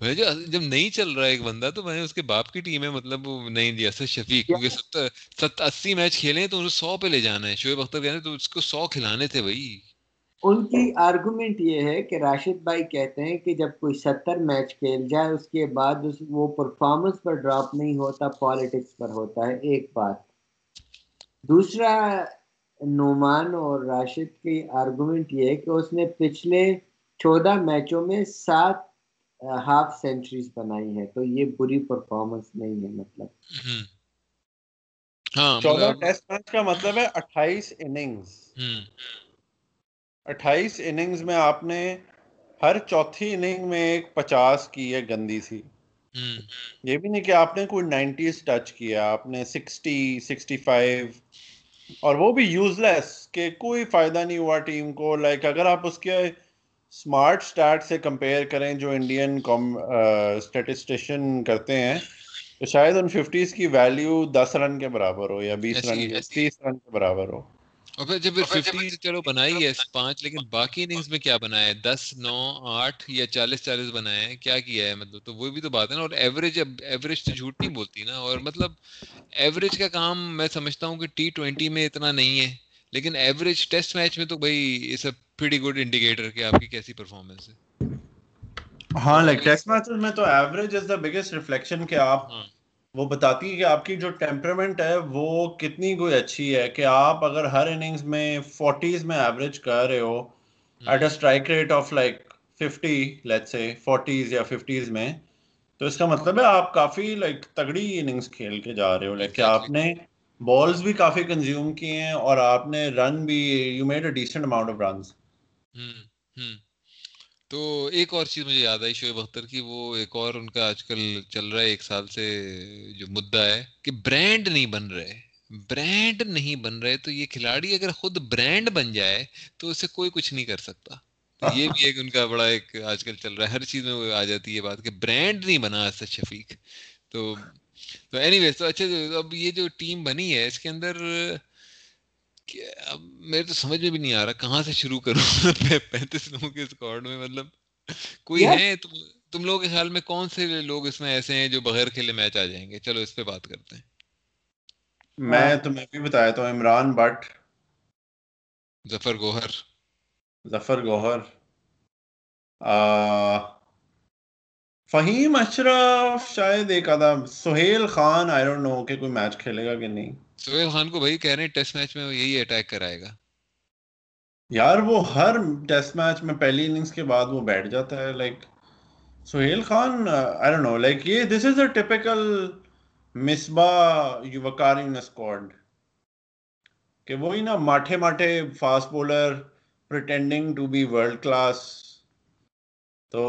جب نہیں چل رہا ہے ایک بندہ تو میں اس کے باپ کی ٹیم ہے مطلب نہیں جی اسد شفیق کیونکہ ستر اسی میچ کھیلے تو انہیں سو پہ لے جانا ہے۔ شعیب اختر کہنے تو اس کو سو کھلانے تھے بھائی۔ ان کی آرگومنٹ یہ ہے کہ راشد بھائی کہتے ہیں کہ جب کوئی ستر میچ کھیل جائے اس کے بعد اس وہ پرفارمنس پر ڈراپ نہیں ہوتا پالیٹکس پر ہوتا ہے ایک بات۔ دوسرا نعمان اور راشد کی آرگومنٹ یہ ہے کہ اس نے پچھلے چودہ میچوں میں سات ہاف سینچریز بنائی ہے تو یہ بری پرفارمنس نہیں ہے مطلب۔ ہاں، چودہ ٹیسٹ میچ کا مطلب ہے اٹھائیس اننگز اٹھائیس اننگز میں آپ نے ہر چوتھی اننگ میں ایک پچاس کی ہے گندی سی۔ یہ بھی نہیں کہ آپ نے کوئی نائنٹیز ٹچ کیا آپ نے سکسٹی سکسٹی فائیو اور وہ بھی یوز لیس کہ کوئی فائدہ نہیں ہوا ٹیم کو۔ لائک اگر آپ اس کے اسمارٹ اسٹارٹ سے کمپیئر کریں جو انڈین اسٹیٹسٹیشن کرتے ہیں تو شاید ان ففٹیز کی ویلیو دس رن کے برابر ہو یا بیس رن تیس رن کے برابر ہو۔ اور پھر جب ففٹی چلو بنائی ہے پانچ لیکن باقی اننگز میں کیا بنایا ہے؟ دس نو آٹھ یا چالیس چالیس بنایا ہے؟ کیا کیا ہے؟ مطلب تو وہ بھی تو بات ہے نا۔ اور ایوریج ایوریج تو جھوٹ نہیں بولتی نا۔ اور مطلب ایوریج کا کام میں سمجھتا ہوں کہ ٹی ٹوینٹی میں اتنا نہیں ہے۔ لیکن ایوریج ٹیسٹ میچ میں تو بھائی it's a pretty good indicator کہ آپ کی کیسی پرفارمنس ہے۔ ہاں لائک ٹیسٹ میچز میں تو average is the biggest reflection کہ آپ ہاں۔ وہ بتاتی ہے کہ آپ کی جو ٹیمپرمنٹ ہے وہ کتنی کوئی اچھی ہے کہ آپ اگر ہر اننگز میں فورٹیز میں ایوریج کر رہے ہو at a strike rate of like fifty late سے فورٹیز یا ففٹیز میں تو اس کا مطلب ہے آپ کافی لائک تگڑی اننگز کھیل کے جا رہے ہو۔ لائک کہ آپ نے بالز بھی کافی کنزیوم کیے ہیں اور آپ نے رن بھی you made a decent amount of runs تو ایک اور چیز مجھے یاد آئی شعیب اختر کی، وہ ایک اور ان کا آج کل چل رہا ہے، ایک سال سے جو مدعا ہے کہ برانڈ نہیں بن رہے برانڈ نہیں بن رہے، تو یہ کھلاڑی اگر خود برانڈ بن جائے تو اسے کوئی کچھ نہیں کر سکتا۔ تو یہ بھی ایک ان کا بڑا ایک آج کل چل رہا ہے، ہر چیز میں آ جاتی ہے بات کہ برانڈ نہیں بنا اسد شفیق۔ تو تو اینی ویز تو اچھا اب یہ جو ٹیم بنی ہے، اس کے اندر اب میرے تو سمجھ میں بھی نہیں آ رہا کہاں سے شروع کروں پینتیس لوگوں کے اسکواڈ میں مطلب کوئی ہے تم لوگوں کے خیال میں کون سے لوگ اس میں ایسے ہیں جو بغیر کھیلے میچ آ جائیں گے چلو اس پہ بات کرتے ہیں میں تمہیں بھی بتایا تو عمران بٹ ظفر گوہر ظفر گوہر فہیم اشرف شاید ایک آدھا Sohail Khan I don't know کہ کوئی میچ کھیلے گا کہ نہیں۔ سہیل خان کو بھائی کہہ رہے ہیں ٹیسٹ میچ میں یہی اٹیک کرائے گا۔ یار وہ ہر ٹیسٹ میچ میں پہلی اننگز کے بعد وہ بیٹھ جاتا ہے like Sohail Khan I don't know like یہ this is a typical Misbah وکاری squad کہ وہی نا ماٹھے ماٹھے fast bowler pretending to be world class تو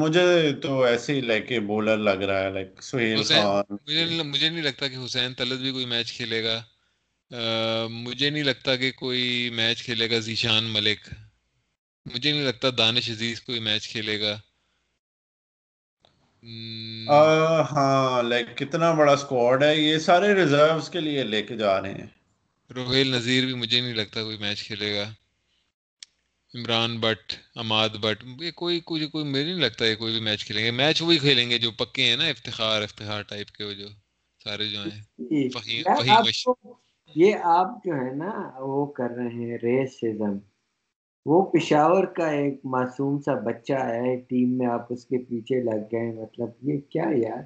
مجھے تو ایسے ہی لائک بولر لگ رہا ہے لائک سہیل خان۔ مجھے نہیں لگتا کہ حسین طلت بھی کوئی میچ کھیلے گا۔ مجھے نہیں لگتا کہ کوئی میچ کھیلے گا ذیشان ملک۔ مجھے نہیں لگتا دانش عزیز کوئی میچ کھیلے گا۔ ہاں لائک کتنا بڑا اسکواڈ ہے یہ سارے ریزروز کے لیے لے کے جا رہے ہیں۔ روہیل نذیر بھی مجھے نہیں لگتا کوئی میچ کھیلے گا۔ عمران بٹ اماد بٹ یہ کوئی کوئی کوئی مجھے نہیں لگتا ہے کوئی بھی میچ کھیلیں گے۔ میچ وہی کھیلیں گے جو پکے ہیں نا افتخار افتخار ٹائپ کے وہ جو سارے جو ہیں یہ آپ جو ہے نا وہ کر رہے ہیں ریسزم وہ پشاور کا ایک معصوم سا بچہ ہے ٹیم میں آپ اس کے پیچھے لگ گئے مطلب یہ کیا یار؟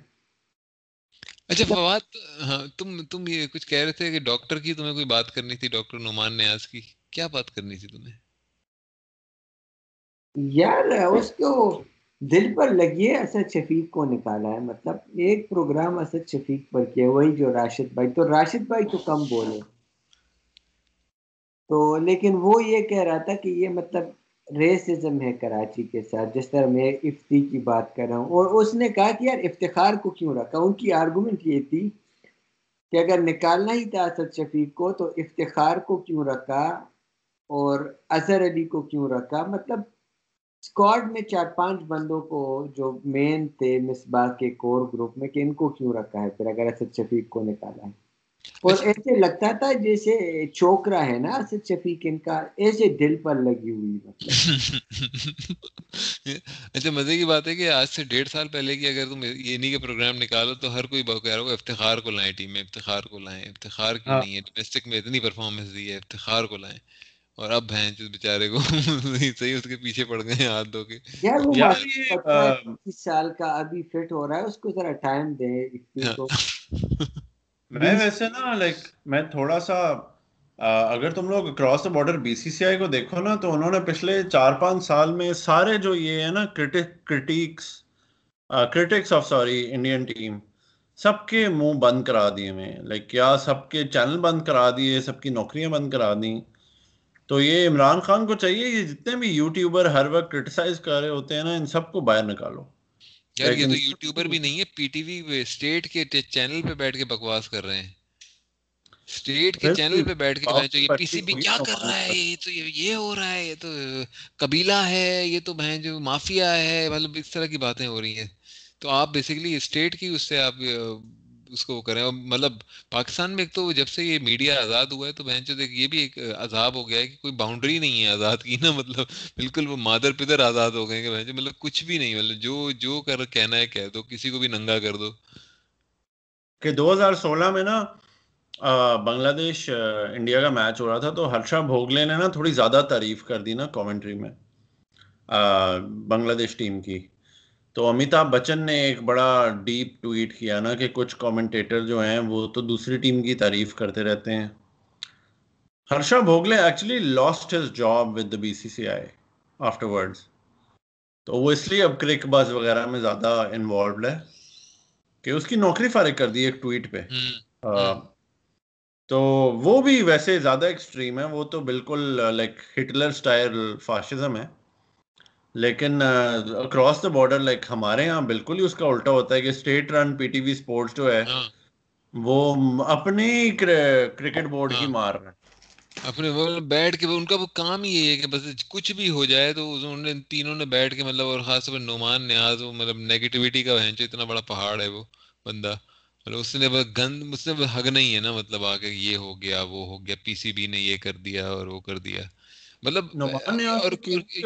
اچھا فواد ہاں تم تم یہ کچھ کہہ رہے تھے کہ ڈاکٹر کی تمہیں کوئی بات کرنی تھی ڈاکٹر نعمان نیاز کی کیا بات کرنی تھی تمہیں؟ یار اس کو دل پر لگیے اسد شفیق کو نکالا ہے۔ مطلب ایک پروگرام اسد شفیق پر کیا وہی جو راشد بھائی۔ تو راشد بھائی تو کم بولے۔ تو لیکن وہ یہ کہہ رہا تھا کہ یہ مطلب ریسزم ہے کراچی کے ساتھ، جس طرح میں افتی کی بات کر رہا ہوں۔ اور اس نے کہا کہ یار افتخار کو کیوں رکھا؟ ان کی آرگومنٹ یہ تھی کہ اگر نکالنا ہی تھا اسد شفیق کو تو افتخار کو کیوں رکھا اور اظہر علی کو کیوں رکھا؟ مطلب اسکواڈ میں چار پانچ بندوں کو جو مین تھے مصباح کے کور گروپ میں کہ ان کو کیوں رکھا ہے؟ پھر اگر اسد شفیق کو نکالا ہے۔ اور اچھا۔ ایسے لگتا تھا جیسے چوکرا ہے نا اسد شفیق ان کا ایسے دل پر لگی ہوئی مطلب اچھا مزے کی بات ہے کہ آج سے ڈیڑھ سال پہلے کی اگر تم یہ نہیں کہ پروگرام نکالو تو ہر کوئی کہہ رہا ہو افتخار کو لائیں ٹیم میں افتخار کو لائیں افتخار کیوں ہاں۔ نہیں ہے؟ ڈومیسٹک میں اتنی پرفارمنس دی ہے افتخار کو لائیں۔ اور اب بہن چیز بیچارے کو صحیح اس کے پیچھے پڑ گئے ہاتھ دھو کے۔ سال کا ابھی فٹ ہو رہا ہے اس کو ذرا ٹائم دیں میں ویسے نا لائک میں تھوڑا سا اگر تم لوگ across the border B C C I کو دیکھو نا تو انہوں نے پچھلے چار پانچ سال میں سارے جو یہ ہے نا critics critics of sorry Indian team سب کے منہ بند کرا دیے میں لائک کیا سب کے چینل بند کرا دیے سب کی نوکریاں بند کرا دیں۔ تو یہ عمران خان کو چاہیے یہ جتنے بھی یوٹیوبر ہر وقت کرٹیسائز کر رہے ہوتے ہیں نا ان سب کو باہر نکالو۔ یار یہ تو یوٹیوبر بھی نہیں ہے پی ٹی وی اسٹیٹ کے چینل پہ بیٹھ کے بکواس کر رہے ہیں۔ اسٹیٹ کے چینل پہ بیٹھ کے یہ پی سی بی کیا کر رہا ہے؟ یہ تو یہ ہو رہا ہے یہ تو قبیلہ ہے یہ تو بہن جو مافیا ہے مطلب اس طرح کی باتیں ہو رہی ہیں۔ تو آپ بیسیکلی اسٹیٹ کی اس سے آپ اس کو کریں۔ مطلب پاکستان میں ایک تو جب سے یہ میڈیا آزاد ہوا ہے تو بہن چود یہ بھی ایک عذاب ہو گیا ہے کہ کوئی باؤنڈری نہیں ہے آزاد کی نا۔ مطلب بالکل وہ مادر پدر آزاد ہو گئے کہ بہن مطلب کچھ بھی نہیں مطلب جو جو کر، کہنا ہے کہہ دو، کسی کو بھی ننگا کر دو۔ کہ دو ہزار سولہ میں نا بنگلہ دیش انڈیا کا میچ ہو رہا تھا تو ہرشا بھوگلے نے نا تھوڑی زیادہ تعریف کر دی نا کامنٹری میں بنگلہ دیش ٹیم کی۔ تو امیتابھ بچن نے ایک بڑا ڈیپ ٹویٹ کیا نا کہ کچھ کامنٹیٹر جو ہیں وہ تو دوسری ٹیم کی تعریف کرتے رہتے ہیں۔ Harsha Bhogle actually lost his job with B C C I afterwards تو وہ اس لیے اب کرک باز وغیرہ میں زیادہ انوالوڈ ہے کہ اس کی نوکری فارغ کر دی ایک ٹویٹ پہ۔ تو وہ بھی ویسے زیادہ ایکسٹریم ہے وہ تو بالکل لائک ہٹلر سٹائل فاشزم ہے۔ لیکن اکراس دا بارڈر لائک ہمارے یہاں بالکل ہی اس کا الٹا ہوتا ہے کہ state run P T V sports جو ہے ہاں۔ وہ اپنے کرکٹ بورڈ کی مار رہے اپنے بیٹھ کے ان کا وہ کام ہی یہ ہے کہ بس کچھ بھی ہو جائے تو انہوں نے تینوں نے بیٹھ کے مطلب اور خاص طور پہ نعمان نیاز مطلب نیگیٹیوٹی کا ہے اتنا بڑا پہاڑ ہے وہ بندہ۔ مطلب اس نے گند اس نے حق نہیں ہے نا مطلب آ کے یہ ہو گیا وہ ہو گیا پی سی بی نے یہ کر دیا اور وہ کر دیا۔ مطلب اور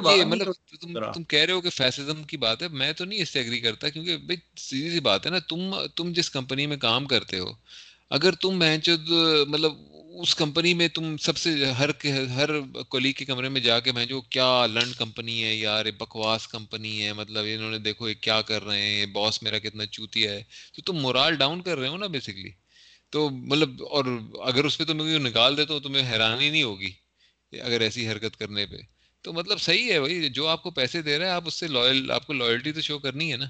یہ مطلب تم تم کہہ رہے ہو کہ فیسزم کی بات ہے میں تو نہیں اس سے اگری کرتا کیونکہ بھائی سیدھی سی بات ہے نا تم تم جس کمپنی میں کام کرتے ہو اگر تم بہنچود مطلب اس کمپنی میں تم سب سے ہر ہر کولیگ کے کمرے میں جا کے بہن جو کیا لنڈ کمپنی ہے یار بکواس کمپنی ہے مطلب انہوں نے دیکھو یہ کیا کر رہے ہیں باس میرا کتنا چوتیا ہے۔ تو تم مورال ڈاؤن کر رہے ہو نا بیسکلی تو مطلب اور اگر اس پہ تم نکال دے تو تمہیں حیرانی نہیں ہوگی۔ اگر ایسی حرکت کرنے پہ۔ تو مطلب صحیح ہے بھائی جو آپ کو پیسے دے رہے ہیں آپ اس سے لوئل آپ کو لوئلٹی تو شو کرنی ہے نا۔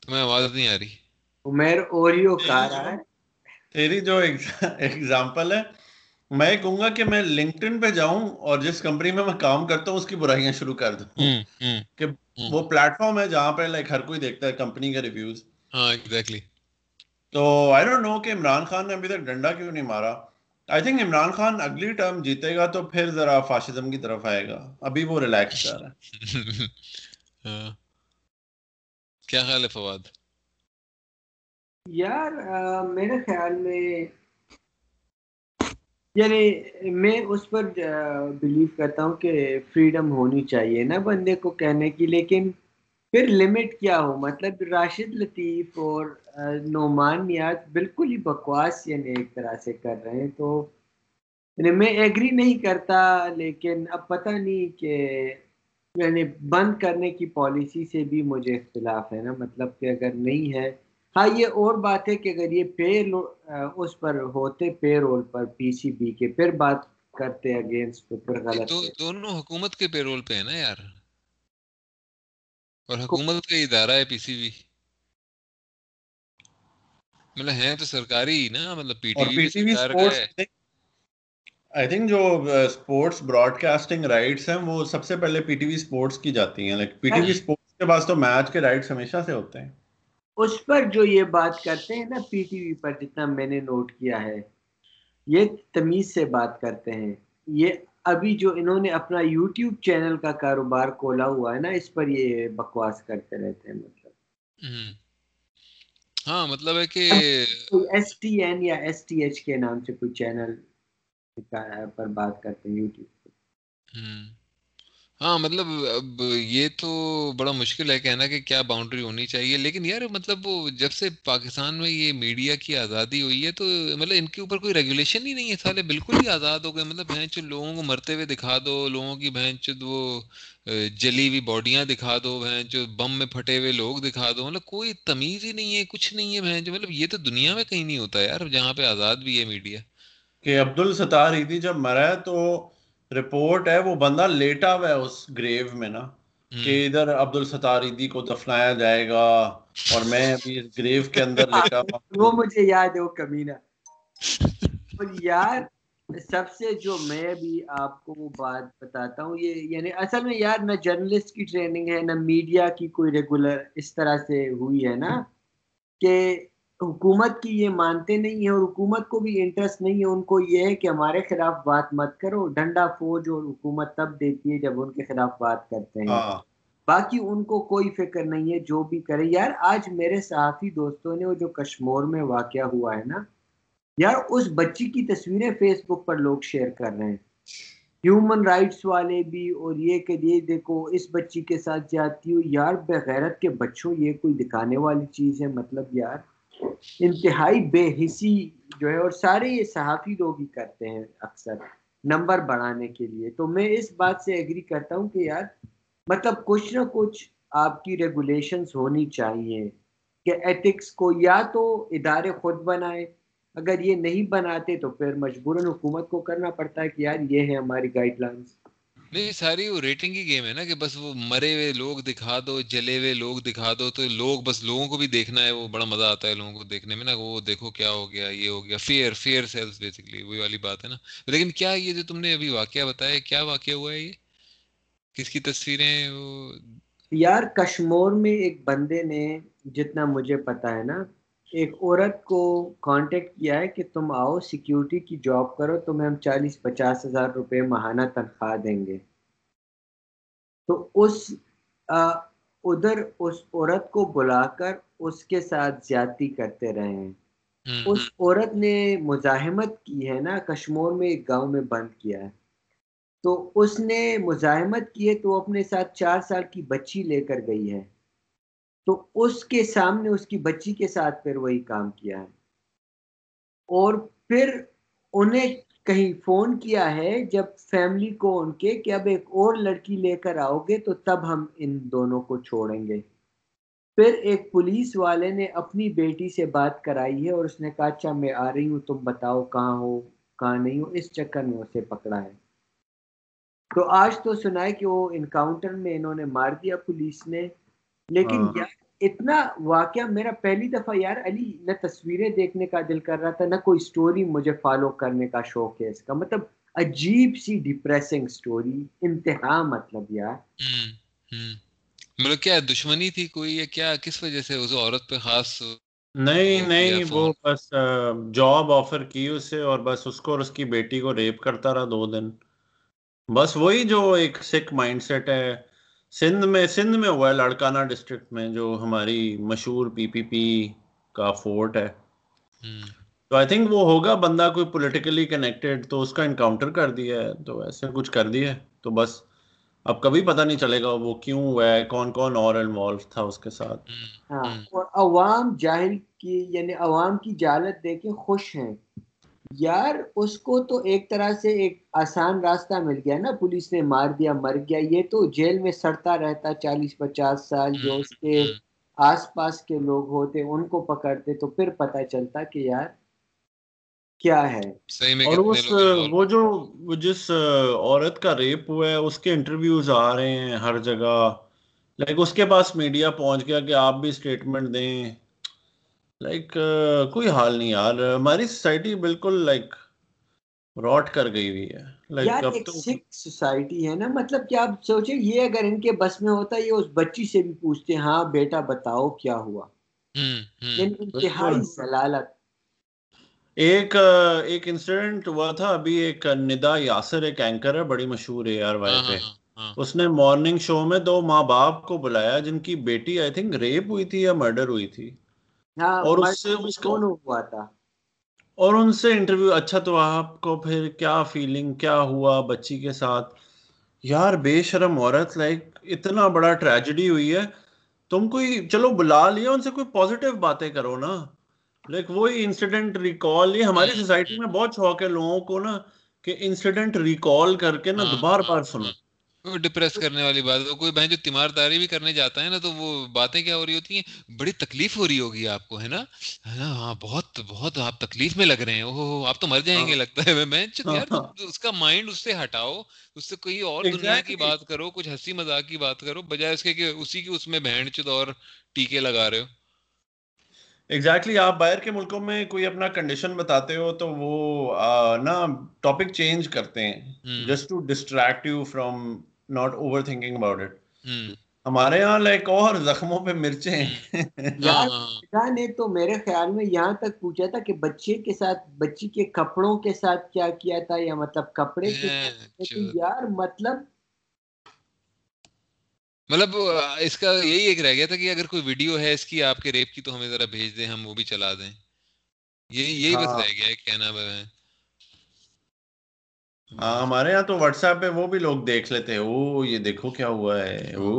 تمہیں آواز نہیں آ رہی۔ عمیر اوریو رہا ہے۔ تیری جو ایگزامپل ہے میں کہوں گا کہ میں لنکٹن پہ جاؤں اور جس کمپنی میں میں کام کرتا ہوں اس کی برائیاں شروع کر دوں۔ کہ وہ پلیٹ فارم ہے جہاں پہ لائک ہر کوئی دیکھتا ہے کمپنی کا ریویوز ہاں ایگزیکٹلی تو آئی ڈونٹ نو کہ عمران خان نے ابھی تک ڈنڈا کیوں نہیں مارا۔ آئی تھنک عمران خان اگلی ٹرم جیتے گا تو پھر ذرا فاشزم کی طرف آئے گا۔ ابھی وہ ریلیکس کر رہا ہے۔ ہاں۔ کیا خیال ہے فواد؟ یار میرے خیال میں یعنی میں اس پر بلیو کرتا ہوں کہ فریڈم ہونی چاہیے نا بندے کو کہنے کی لیکن پھر لمٹ کیا ہو؟ مطلب راشد لطیف اور نعمان نیاز بالکل ہی بکواس یعنی ایک طرح سے کر رہے ہیں تو یعنی میں ایگری نہیں کرتا لیکن اب پتہ نہیں کہ یعنی بند کرنے کی پالیسی سے بھی مجھے اختلاف ہے نا مطلب کہ اگر نہیں ہے۔ ہاں یہ اور بات ہے کہ اگر یہ پے اس پر ہوتے پے رول پر پی سی بی کے پھر بات کرتے اگینسٹ تو پھر غلط دونوں حکومت کے پے رول پہ ہے نا یار۔ اور حکومت کا ادارہ ہے پی سی بی مطلب ہے تو سرکاری نا مطلب P T V I think جو اسپورٹس براڈ کاسٹنگ رائٹس ہیں وہ سب سے پہلے پی ٹی وی اسپورٹس کی جاتی ہیں۔ Like P T V sports کے پاس تو میچ کے رائٹس ہمیشہ سے ہوتے ہیں۔ اس پر جو یہ بات کرتے ہیں نا پی ٹی وی پر جتنا میں نے نوٹ کیا ہے یہ تمیز سے بات کرتے ہیں۔ یہ ابھی جو انہوں نے اپنا یوٹیوب چینل کا کاروبار کھولا ہوا ہے نا اس پر یہ بکواس کرتے رہتے ہیں۔ مطلب ہاں مطلب ہے کہ ایس ٹی این یا ایس ٹی ایچ کے نام سے کوئی چینل پر بات کرتے ہیں یوٹیوب پہ۔ ہاں مطلب اب یہ تو بڑا مشکل ہے کہنا کہ کیا باؤنڈری ہونی چاہیے، لیکن یار مطلب وہ جب سے پاکستان میں یہ میڈیا کی آزادی ہوئی ہے تو مطلب ان کے اوپر کوئی ریگولیشن ہی نہیں ہے سالے، بالکل ہی آزاد ہو گئے۔ مطلب بہن چود لوگوں کو مرتے ہوئے دکھا دو، لوگوں کی بہن چود وہ جلی ہوئی باڈیاں دکھا دو بہن بم میں پھٹے ہوئے لوگ دکھا دو۔ مطلب کوئی تمیز ہی نہیں ہے، کچھ نہیں ہے بہن مطلب یہ تو دنیا میں کہیں نہیں ہوتا یار، جہاں پہ آزاد بھی ہے میڈیا کہ عبد الستار عیدی جب مرا ہے تو رپورٹ ہے وہ بندہ لیٹا ہوا ہے اس گریو میں نا کہ ادھر عبد الستار عیدی کو دفنایا جائے گا اور میں ابھی اس گریو کے اندر لیٹا وہ مجھے یاد ہے وہ کمینہ۔ یار سب سے جو میں بھی آپ کو وہ بات بتاتا ہوں یہ یعنی اصل میں یار نہ جرنلسٹ کی ٹریننگ ہے نہ میڈیا کی کوئی ریگولر اس طرح سے ہوئی ہے نا کہ حکومت کی یہ مانتے نہیں ہیں اور حکومت کو بھی انٹرسٹ نہیں ہے ان کو یہ ہے کہ ہمارے خلاف بات مت کرو ڈنڈا فوج اور حکومت تب دیتی ہے جب ان کے خلاف بات کرتے ہیں۔ ہاں۔ باقی ان کو کوئی فکر نہیں ہے جو بھی کرے۔ یار آج میرے صحافی دوستوں نے وہ جو کشمور میں واقع ہوا ہے نا یار اس بچی کی تصویریں فیس بک پر لوگ شیئر کر رہے ہیں۔ ہیومن رائٹس والے بھی اور یہ کہ یہ دیکھو اس بچی کے ساتھ جاتی ہو۔ یار بغیرت کے بچوں یہ کوئی دکھانے والی چیز ہے؟ مطلب یار انتہائی بے حسی جو ہے اور سارے یہ صحافی لوگ ہی کرتے ہیں اکثر، نمبر بڑھانے کے لیے۔ تو میں اس بات سے ایگری کرتا ہوں کہ یار مطلب کچھ نہ کچھ آپ کی ریگولیشنز ہونی چاہیے کہ ایتھکس کو یا تو ادارے خود بنائے۔ اگر یہ نہیں بناتے تو پھر مجبوراً حکومت کو کرنا پڑتا ہے کہ یار یہ ہے ہماری گائیڈ لائنس نہیں ساری وہ ریٹنگ کی گیم ہے نا کہ بس وہ مرے ہوئے لوگ دکھا دو، جلے ہوئے لوگ دکھا دو، تو لوگ بس لوگوں کو بھی دیکھنا ہے، وہ بڑا مزہ آتا ہے لوگوں کو دیکھنے میں نا، وہ دیکھو کیا ہو گیا، یہ ہو گیا فیئر فیئر سیلس بیسکلی وہی والی بات ہے نا۔ لیکن کیا یہ جو تم نے ابھی واقعہ بتایا، کیا واقعہ ہوا ہے یہ؟ کس کی تصویریں وہ؟ یار کشمور میں ایک بندے نے جتنا مجھے پتا ہے نا ایک عورت کو کانٹیکٹ کیا ہے کہ تم آؤ سیکیورٹی کی جاب کرو تمہیں ہم چالیس پچاس ہزار روپے ماہانہ تنخواہ دیں گے۔ تو اس ادھر اس عورت کو بلا کر اس کے ساتھ زیادتی کرتے رہے ہیں۔ اس عورت نے مزاحمت کی ہے نا کشمور میں ایک گاؤں میں بند کیا ہے۔ تو اس نے مزاحمت کی ہے تو اپنے ساتھ چار سال کی بچی لے کر گئی ہے۔ تو اس کے سامنے اس کی بچی کے ساتھ پھر وہی کام کیا ہے۔ اور پھر انہیں کہیں فون کیا ہے جب فیملی کو ان کے کہ اب ایک اور لڑکی لے کر آؤ گے تو تب ہم ان دونوں کو چھوڑیں گے۔ پھر ایک پولیس والے نے اپنی بیٹی سے بات کرائی ہے اور اس نے کہا اچھا میں آ رہی ہوں، تم بتاؤ کہاں ہو، کہاں نہیں ہو، اس چکر میں اسے پکڑا ہے۔ تو آج تو سنا ہے کہ وہ انکاؤنٹر میں انہوں نے مار دیا پولیس نے۔ لیکن ہاں۔ یار اتنا واقعہ میرا پہلی دفعہ یار علی نہ تصویریں دیکھنے کا دل کر رہا تھا نہ کوئی سٹوری مجھے فالو کرنے کا شوق ہے اس کا۔ مطلب عجیب سی ڈپریسنگ سٹوری انتہا مطلب یار۔ مطلب کیا دشمنی تھی کوئی یا کیا؟ کس وجہ سے اس عورت پہ خاص نہیں نہیں وہ بس جاب آفر کی اسے اور بس اس کو اور اس کی بیٹی کو ریپ کرتا رہا دو دن۔ بس وہی جو ایک سکھ مائنڈ سیٹ ہے۔ سندھ میں سندھ میں ہوا ہے لڑکانہ ڈسٹرکٹ میں جو ہماری مشہور پی پی پی کا فورٹ ہے۔ تو آئی تھنک وہ ہوگا بندہ کوئی پولیٹیکلی کنیکٹڈ تو اس کا انکاؤنٹر کر دیا ہے۔ تو ایسے کچھ کر دیا ہے۔ تو بس اب کبھی پتہ نہیں چلے گا وہ کیوں ہوا ہے کون کون اور انوالو تھا اس کے ساتھ۔ ہاں اور عوام جاہل کی یعنی عوام کی جالت دے کے خوش ہیں۔ یار اس کو تو ایک طرح سے ایک آسان راستہ مل گیا نا پولیس نے مار دیا مر گیا۔ یہ تو جیل میں سڑتا رہتا چالیس پچاس سال جو اس کے آس پاس کے لوگ ہوتے ان کو پکڑتے تو پھر پتہ چلتا کہ یار کیا ہے۔ اور اس وہ جو جس عورت کا ریپ ہوا ہے اس کے انٹرویوز آ رہے ہیں ہر جگہ۔ لائک اس کے پاس میڈیا پہنچ گیا کہ آپ بھی اسٹیٹمنٹ دیں۔ لائک کوئی حال نہیں یار۔ ہماری سوسائٹی بالکل لائک راٹ کر گئی ہوئی ہے۔ یار ایک سکھ سوسائٹی ہے نا۔ مطلب کہ آپ سوچیں یہ اگر ان کے بس میں ہوتا یہ اس بچی سے بھی پوچھتے ہاں بیٹا بتاؤ کیا ہوا؟ یعنی انتہائی ضلالت ایک ایک انسیڈنٹ ہوا تھا۔ ابھی ایک ندا یاسر ایک اینکر ہے بڑی مشہور ہے یار وائی پہ اس نے مارننگ شو میں دو ماں باپ کو بلایا جن کی بیٹی آئی تھنک ریپ ہوئی تھی یا مرڈر ہوئی تھی۔ اور اس سے اس کو ہوا تھا؟ اور ان سے انٹرویو اچھا تو آپ کو پھر کیا فیلنگ کیا ہوا بچی کے ساتھ؟ یار بے شرم عورت لائک اتنا بڑا ٹریجڈی ہوئی ہے۔ تم کوئی چلو بلا لیا ان سے کوئی پازیٹیو باتیں کرو نا۔ لائک وہی انسیڈنٹ ریکال یہ ہماری سوسائٹی میں بہت شوق ہے لوگوں کو نا کہ انسیڈنٹ ریکال کر کے نا دوبار بار سنو۔ وہ ڈپریس کرنے والی بات ہے۔ کوئی بہن جو تیمار داری بھی کرنے جاتا ہے نا تو وہ باتیں کیا ہو رہی ہوتی ہیں؟ بڑی تکلیف ہو رہی ہوگی آپ کو ہے نا؟ ہاں بہت بہت آپ تکلیف میں لگ رہے ہیں۔ اوہ آپ تو مر جائیں گے لگتا ہے۔ میں یار اس کا مائنڈ اس سے ہٹاؤ اس سے کوئی اور دنیا کی بات کرو کچھ ہنسی مذاق کی بات کرو بجائے اس کے کہ اسی کی اس میں بہن چد اور ٹیکے لگا رہے ہو۔ ایگزیکٹلی آپ باہر کے ملکوں میں کوئی اپنا کنڈیشن بتاتے ہو تو وہ نا ٹاپک چینج کرتے ہیں۔ Just to distract you from not overthinking about it ہمارے یہاں لائک اور زخموں پہ مرچیں نے تو میرے خیال میں یہاں تک پوچھا تھا کہ بچے کے ساتھ بچی کے کپڑوں کے ساتھ کیا کیا تھا یا مطلب کپڑے کے یار مطلب مطلب اس کا یہی ایک رہ گیا تھا کہ اگر کوئی ویڈیو ہے اس کی آپ کے ریپ کی تو ہمیں ذرا بھیج دیں ہم وہ بھی چلا دیں۔ یہی یہی بس رہ گیا ہے ہاں ہمارے یہاں تو واٹس ایپ پہ وہ بھی لوگ دیکھ لیتے ہیں او یہ دیکھو کیا ہوا ہے او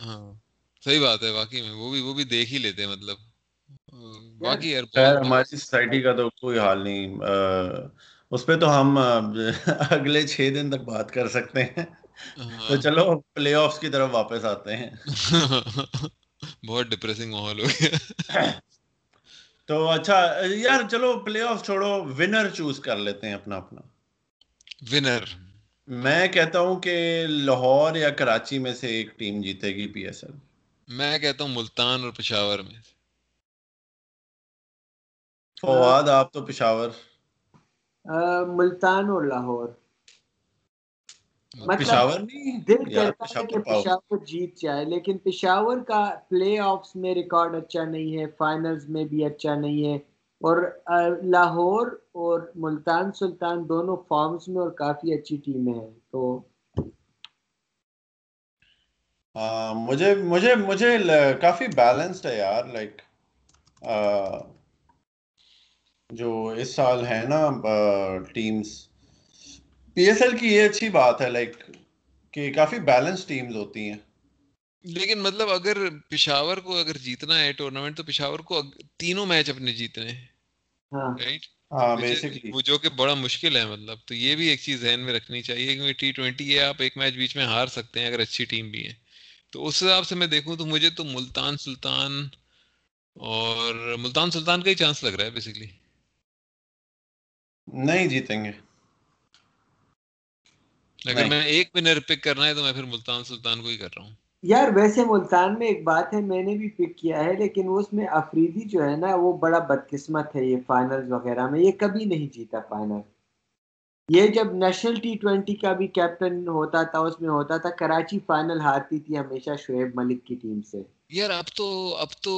ہاں صحیح بات ہے واقعی میں وہ بھی وہ بھی دیکھ ہی لیتے ہیں مطلب باقی یار ہماری سوسائٹی کا تو کوئی حال نہیں۔ اس پہ تو ہم اگلے چھ دن تک بات کر سکتے ہیں۔ تو چلو پلے آفس کی طرف واپس آتے ہیں۔ بہت ڈپریسنگ ماحول ہو گیا۔ تو اچھا یار چلو پلے آف چھوڑو ونر چوز کر لیتے ہیں اپنا اپنا۔ ونر میں کہتا ہوں کہ لاہور یا کراچی میں سے ایک ٹیم جیتے گی پی ایس ایل. میں کہتا ہوں ملتان اور پشاور میں فواد آپ تو پشاور. ملتان اور لاہور. مطلب پشاور دل کرتا ہے کہ پشاور جیت جائے لیکن پشاور کا پلے آفس میں ریکارڈ اچھا نہیں ہے فائنلز میں بھی اچھا نہیں ہے اور لاہور اور ملتان سلطان دونوں فارمز میں اور کافی اچھی ٹیمیں ہیں، تو مجھے مجھے مجھے کافی بیلنسڈ ہے یار لائک جو اس سال ہے نا ٹیمز پی ایس ایل کی یہ اچھی بات ہے لائک کہ کافی بیلنس ٹیمز ہوتی ہیں۔ لیکن مطلب اگر پشاور کو اگر جیتنا ہے ٹورنامنٹ تو پشاور کو تینوں میچ اپنے جیتنے ہیں. ہاں. وہ جو کہ بڑا مشکل ہے مطلب تو یہ بھی ایک چیز ذہن میں رکھنی چاہیے کیونکہ ٹی ٹوینٹی ہے آپ ایک میچ بیچ میں ہار سکتے ہیں اگر اچھی ٹیم بھی ہے تو اس حساب سے میں دیکھوں تو مجھے تو ملتان سلطان اور ملتان سلطان کا ہی چانس لگ رہا ہے بیسکلی نہیں جیتیں گے. اگر میں ایک ونر پک کرنا ہے تو میں پھر ملتان سلطان کو ہی کر رہا ہوں. یار ویسے ملتان میں ایک بات ہے میں نے بھی پک کیا ہے لیکن اس میں افریدی جو ہے نا وہ بڑا بدقسمت ہے یہ فائنل وغیرہ میں۔ یہ کبھی نہیں جیتا فائنل یہ جب نیشنل ٹی ٹوینٹی کا بھی کیپٹن ہوتا تھا اس میں ہوتا تھا کراچی فائنل ہارتی تھی ہمیشہ شعیب ملک کی ٹیم سے۔ یار اب تو اب تو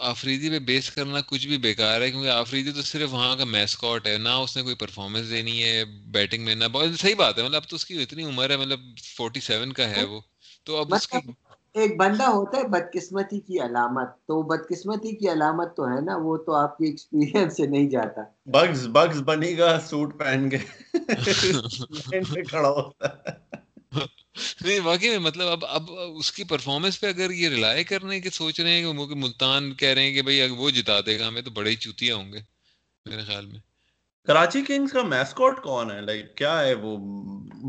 آفریدی پہ بیس کرنا کچھ بھی بیکار ہے کیونکہ آفریدی تو صرف وہاں کا میسکاٹ ہے نہ اس نے کوئی پرفارمنس دینی ہے بیٹنگ میں نہ۔ بہت صحیح بات ہے مطلب اب تو اس کی اتنی عمر ہے مطلب فورٹی سیون کا ہے وہ۔ تو اب اس کی مطلب ایک بندہ ہوتا ہے بدقسمتی کی علامت تو بدقسمتی کی علامت تو ہے نا وہ تو آپ کی ایکسپیرینس سے نہیں جاتا۔ بگز بگز بنی گا سوٹ پہن کے کھڑا ہوتا ہے۔ نہیں واقعی میں مطلب اب اب اس کی پرفارمنس پہ اگر یہ ریلائی کرنے کے سوچ رہے ہیں کہ ملتان کہہ رہے ہیں کہ بھائی اگر وہ جتا دے گا ہمیں تو بڑے ہی چوتیا ہوں گے میرے خیال میں۔ کراچی کنگز کا میسکوٹ کون ہے؟ لائک کیا ہے وہ؟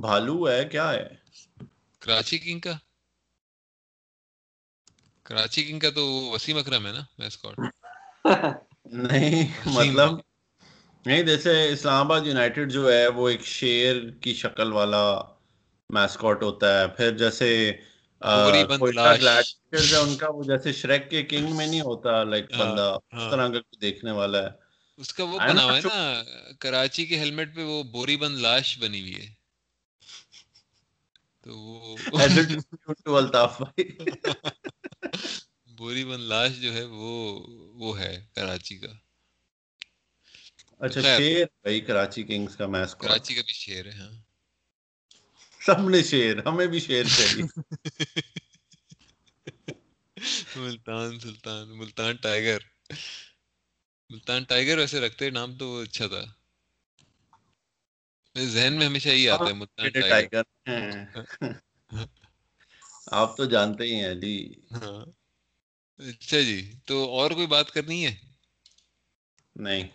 بھالو ہے کیا ہے؟ کراچی کنگ کا؟ کراچی کنگ کا تو وسیم اکرم ہے نا میسکوٹ نہیں مطلب نہیں جیسے اسلام آباد یونائٹیڈ جو ہے وہ ایک شیر کی شکل والا میسکوٹ ہوتا ہے۔ پھر جیسے ان کا وہ جیسے شریک کے کنگ میں نہیں ہوتا لائک ہاں، بندہ اس ہاں۔ طرح کا دیکھنے والا ہے۔ اس کا وہ بنا ہوا ہے نا کراچی کے ہیلمٹ پہ وہ بوری بند لاش بنی ہوئی ہے۔ تو وہ بوری بند لاش جو ہے وہ وہ ہے کراچی کا۔ اچھا شیر بھائی کراچی کنگز کا میچ کراچی کا بھی شیر ہے ہاں۔ سب نے شیر ہمیں بھی شیر چاہیے۔ ملتان سلطان ملتان ٹائیگر۔ ملتان ٹائیگر ویسے رکھتے نام تو وہ اچھا تھا۔ ذہن میں ہمیشہ یہی آتا ہے ملتان ٹائیگر۔ آپ تو جانتے ہی ہیں جی۔ ہاں۔ اچھا جی تو اور کوئی بات کرنی ہے؟ نہیں۔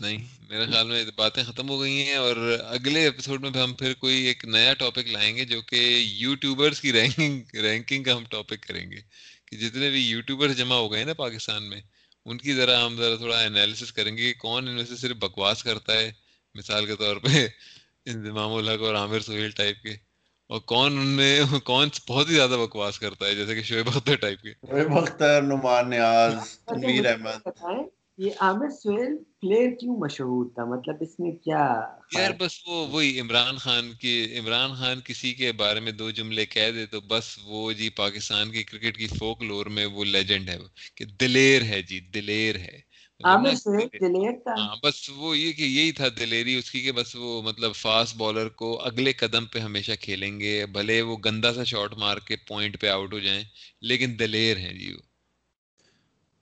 نہیں میرے خیال میں باتیں ختم ہو گئی ہیں اور اگلے ایپیسوڈ میں ہم پھر کوئی ایک نیا ٹاپک لائیں گے جو کہ یوٹیوبرس کی رینکنگ رینکنگ کا ہم ٹاپک کریں گے۔ کہ جتنے بھی یوٹیوبرس جمع ہو گئے نا پاکستان میں ان کی ذرا ہم ذرا تھوڑا انالیسس کریں گے کہ کون ان میں سے صرف بکواس کرتا ہے مثال کے طور پہ انضمام الحق اور عامر سہیل ٹائپ کے۔ اور کون ان میں کون بہت ہی زیادہ بکواس کرتا ہے جیسے کہ شعیب اختر ٹائپ کے۔ شعیب اختر نعمان نیاز تنویر احمد۔ یہ عامر سہیل پلیئر کیوں مشہور تھا؟ مطلب اس میں کیا یار بس وہ وہی عمران خان کی عمران خان کسی کے بارے میں دو جملے کہہ دے تو بس وہ جی پاکستان کی کرکٹ کی فوک لور میں وہ لیجنڈ ہے کہ دلیر ہے جی دلیر ہے۔ بس وہ یہ کہ یہی تھا دلیری اس کی کہ بس وہ مطلب فاسٹ بالر کو اگلے قدم پہ ہمیشہ کھیلیں گے بھلے وہ گندا سا شاٹ مار کے پوائنٹ پہ آؤٹ ہو جائیں لیکن دلیر ہیں جی وہ۔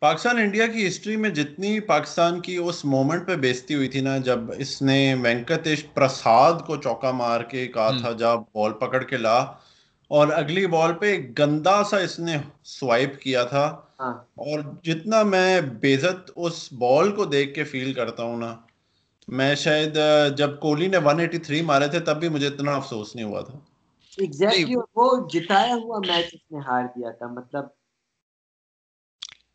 پاکستان انڈیا کی ہسٹری میں جتنی پاکستان کی اس مومنٹ پہ بیچتی ہوئی تھی نا جب اس نے وینکٹیش پرساد کو چوکا مار کے کہا تھا جب بال پکڑ کے لا۔ اور اگلی بال پہ گندا سا اس نے سوائپ کیا تھا۔ ہاں۔ اور جتنا میں بےزت اس بال کو دیکھ کے فیل کرتا ہوں نا میں شاید جب کوہلی نے 183 مارے تھے تب بھی مجھے اتنا افسوس نہیں ہوا تھا۔ ایگزیکٹلی وہ جتایا ہوا میچ اس نے ہار دیا تھا مطلب۔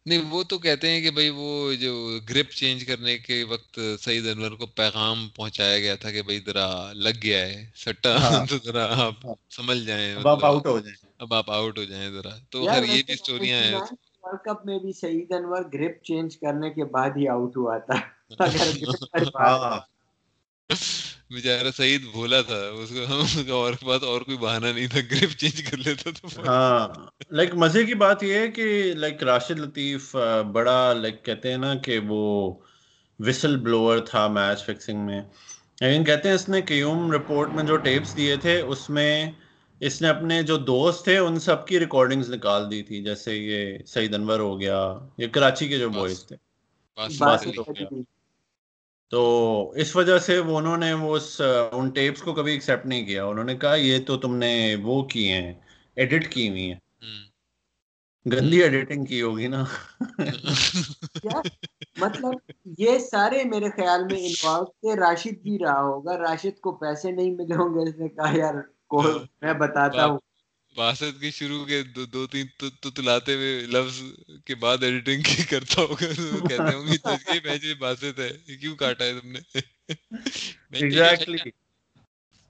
نہیں وہ تو کہتے ہیں کہ بھائی وہ جو گرپ چینج کرنے کے وقت سعید انور کو پیغام پہنچایا گیا تھا کہ بھائی ذرا لگ گیا ہے سٹا ہاں۔ تو ذرا آپ سمجھ جائیں۔ اب آپ آؤٹ ہو جائیں۔ اب آپ آؤٹ ہو جائیں ذرا۔ تو خیر یہ بھی اسٹوریاں ہیں۔ ورلڈ کپ میں بھی سعید انور گرپ چینج کرنے کے بعد ہی آؤٹ ہوا تھا۔ ہاں۔ بیچارہ سعید بھولا تھا۔ اس کو ہم اور پاس اور کوئی بہانہ نہیں تھا۔ گرپ چینج کر لیتا تو ہاں۔ لائک مزے کی بات یہ ہے کہ لائک راشد لطیف بڑا لائک کہتے ہیں نا کہ وہ وسل بلوور تھا میچ فکسنگ میں۔ لیکن کہتے ہیں اس نے قیوم رپورٹ میں جو ٹیپس دیے تھے اس میں اس نے اپنے جو دوست تھے ان سب کی ریکارڈنگز نکال دی تھی جیسے یہ سعید انور ہو گیا یہ کراچی کے جو بوائز تھے۔ تو اس وجہ سے وہ انہوں نے وہ اس ان ٹیپس کو کبھی ایکسیپٹ نہیں کیا۔ انہوں نے کہا یہ تو تم نے وہ کی ہیں ایڈٹ کی ہوئی ہیں۔ گندی ایڈیٹنگ کی ہوگی نا۔ مطلب یہ سارے میرے خیال میں انوالو تھے۔ راشد بھی رہا ہوگا۔ راشد کو پیسے نہیں ملے ہوں گے اس نے کہا یار میں بتاتا ہوں۔ باسط کی شروع کے دو, دو تین تلاتے ہوئے لفظ کے بعد ایڈیٹنگ کی کرتا ہوگا کہتے ہوں گے باسط ہے۔ کیوں کاٹا ہے تم نے؟ ایگزیکٹلی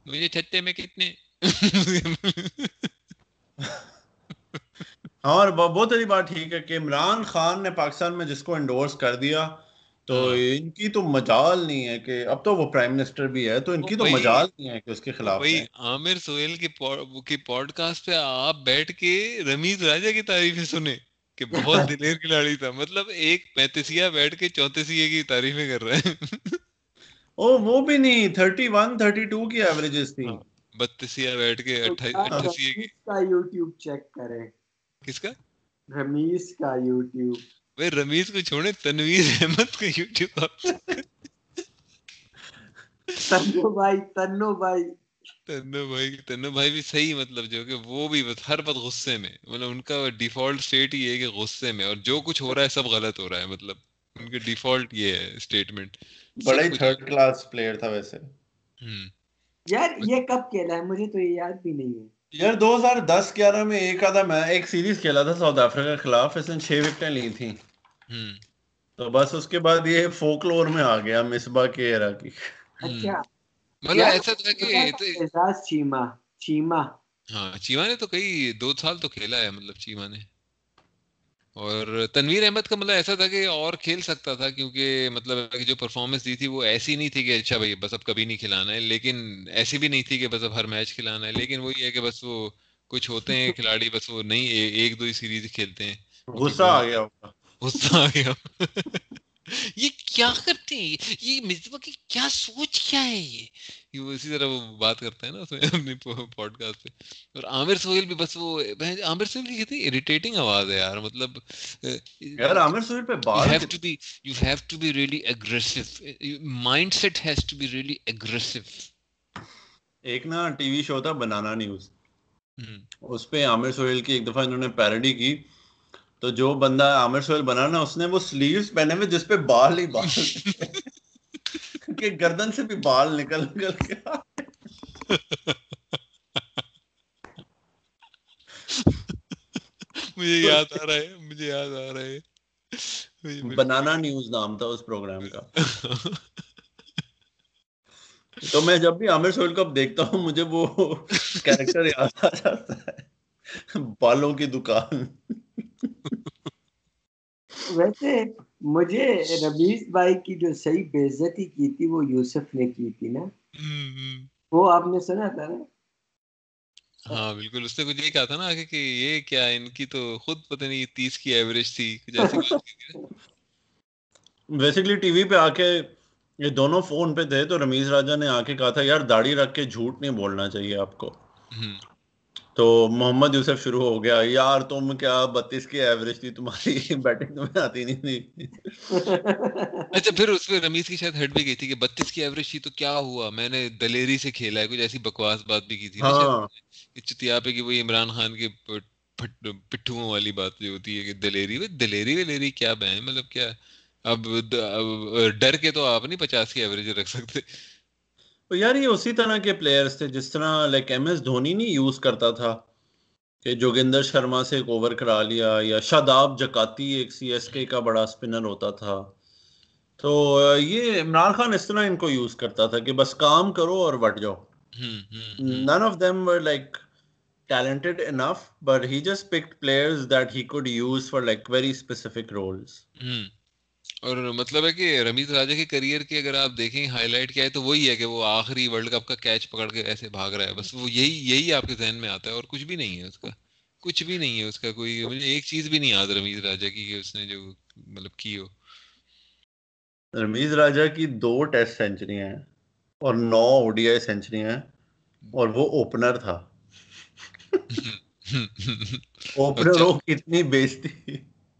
مجھے چھتے میں کتنے؟ اور بہت بڑی بات ٹھیک ہے کہ عمران خان نے پاکستان میں جس کو انڈورس کر دیا تو ہاں۔ ان کی تو مجال نہیں ہے کہ اب تو وہ پرائم منسٹر بھی ہے تو ان کی تو مجال نہیں ہے کہ اس کے خلاف عامر سہیل کی پوڈ کاسٹ پہ آپ بیٹھ کے رمیز راجا کی تعریفیں سنیں کہ بہت دلیر کھلاڑی تھا۔ مطلب ایک پینتیسیا بیٹھ کے چونتیسیا کی تعریفیں کر رہے ہیں۔ او وہ بھی نہیں تھرٹی ون تھرٹی ٹو کی ایوریجز تھی بتیسیا بیٹھ کے اٹھائیسیا کی۔ کا یوٹیوب چیک کریں۔ کس کا؟ رمیز کا یوٹیوب۔ بھائی رمیز کو چھوڑے تنویر احمد کا یوٹیوب تنو بھائی تنو بھائی۔ تنو بھائی تنو بھائی بھی صحیح مطلب جو کہ وہ بھی بس ہر وقت غصے میں۔ مطلب ان کا ڈیفالٹ اسٹیٹ ہی ہے کہ غصے میں۔ اور جو کچھ ہو رہا ہے سب غلط ہو رہا ہے مطلب ان کے ڈیفالٹ یہ ہے اسٹیٹمنٹ بڑا ہی تھرڈ کلاس پلیئر تھا ویسے۔ یار یہ کب کھیلا ہے؟ مجھے تو یہ یاد بھی نہیں ہے۔ یار دو ہزار دس گیارہ میں ایک آدھا میں ایک سیریز کھیلا تھا ساؤتھ افریقہ کے خلاف اس نے چھ وکٹیں لی تھیں۔ تو بس اس کے بعد یہ فوکلور میں آ گیا مصباح کے ایرا کی۔ اچھا۔ مطلب ایسا تھا کہ چیما چیما۔ ہاں چیما نے تو کئی دو سال تو کھیلا ہے مطلب چیما نے۔ اور تنویر احمد کا مطلب ایسا تھا کہ اور کھیل سکتا تھا کیونکہ مطلب جو پرفارمنس دی تھی وہ ایسی نہیں تھی کہ اچھا بھائی بس اب کبھی نہیں کھلانا ہے لیکن ایسی بھی نہیں تھی کہ بس اب ہر میچ کھلانا ہے۔ لیکن وہی ہے کہ بس وہ کچھ ہوتے ہیں کھلاڑی بس وہ نہیں ایک دو ہی سیریز کھیلتے ہیں۔ غصہ آ گیا غصہ آ گیا یہ کیا کرتے ہیں؟ یہ مصباح کی کیا سوچ کیا ہے یہ؟ اسی طرح وہ بات کرتا ہے نا اس میں اپنی پوڈ کاسٹ پہ۔ اور عامر سہیل بھی بس وہ عامر سہیل کی کتنی اریٹیٹنگ آواز ہے یار مطلب یار عامر سہیل پہ بات you have to be you have to be really aggressive. Mindset has to be really aggressive. ایک نا ٹی وی شو تھا بنانا نیوز۔ اس پہ عامر سہیل کی ایک دفعہ انہوں نے پیروڈی کی۔ تو جو بندہ عامر سہیل بنا نا اس نے وہ سلیوز پہنے ہوئے جس پہ بال ہی بال کہ گردن سے بھی بال نکل نکل کے۔ مجھے یاد آ رہا ہے مجھے یاد آ رہا ہے۔ بنانا نیوز نام تھا اس پروگرام کا۔ تو میں جب بھی عامر سہیل کو دیکھتا ہوں مجھے وہ کیریکٹر یاد آ جاتا ہے۔ بالوں کی دکان۔ ویسے مجھے رمیز بھائی کی جو صحیح بےزتی کی تھی وہ یوسف نے کی تھی نا؟ وہ آپ نے سنا تھا نا؟ ہاں بالکل۔ اس نے کچھ یہ کہا تھا نا کہ یہ کیا ان کی تو خود پتہ نہیں تیس کی ایوریج تھی بیسکلی ٹی وی پہ آ کے یہ دونوں فون پہ تھے تو رمیز راجا نے آ کے کہا تھا یار داڑھی رکھ کے جھوٹ نہیں بولنا چاہیے آپ کو۔ تو محمد یوسف شروع ہو گیا۔ یار تم کیا بتیس کی ایوریج تھی؟ تمہاری بیٹنگ تمہیں آتی نہیں تھی۔ اچھا پھر اس پہ رمیز کی شاید ہیڈ بھی گئی تھی کہ بتیس کی ایوریج تھی تو کیا ہوا؟ میں نے دلیری سے کھیلا ہے کچھ ایسی بکواس بات بھی کی تھی۔ چتیا پہ کہ وہی عمران خان کے پٹھوں والی بات جو ہوتی ہے کہ دلیری دلیری ولیری کیا بہن؟ مطلب کیا؟ اب ڈر کے تو آپ نہیں پچاس کی ایوریج رکھ سکتے۔ یار یہ اسی طرح کے پلیئرز تھے جس طرح لائک ایم ایس دھونی نہیں یوز کرتا تھا کہ جوگندر شرما سے ایک اوور کرا لیا یا شاداب جکاتی ایک سی ایس کے کا بڑا اسپنر ہوتا تھا۔ تو یہ عمران خان اس طرح ان کو یوز کرتا تھا کہ بس کام کرو اور بٹ جاؤ۔ None of them were like talented enough but he just picked players that he could use for like very specific roles اور مطلب ہے کہ رمیز راجا کے کریئر کی اگر آپ دیکھیں ہائی لائٹ کیا ہے تو وہی ہے کہ وہ آخری ورلڈ کپ کا کیچ پکڑ کے ایسے بھاگ رہا ہے۔ بس وہ یہی یہی آپ کے ذہن میں آتا ہے اور کچھ بھی نہیں ہے اس کا۔ کچھ بھی نہیں ہے اس کا کوئی مجھے ایک چیز بھی نہیں یاد رمیز راجا کی کہ اس نے جو مطلب کی ہو۔ رمیز راجا کی دو ٹیسٹ سینچری ہیں اور نو او ڈی آئی سینچری ہیں اور وہ اوپنر تھا۔ اوپنر وہ کتنی بیچتی۔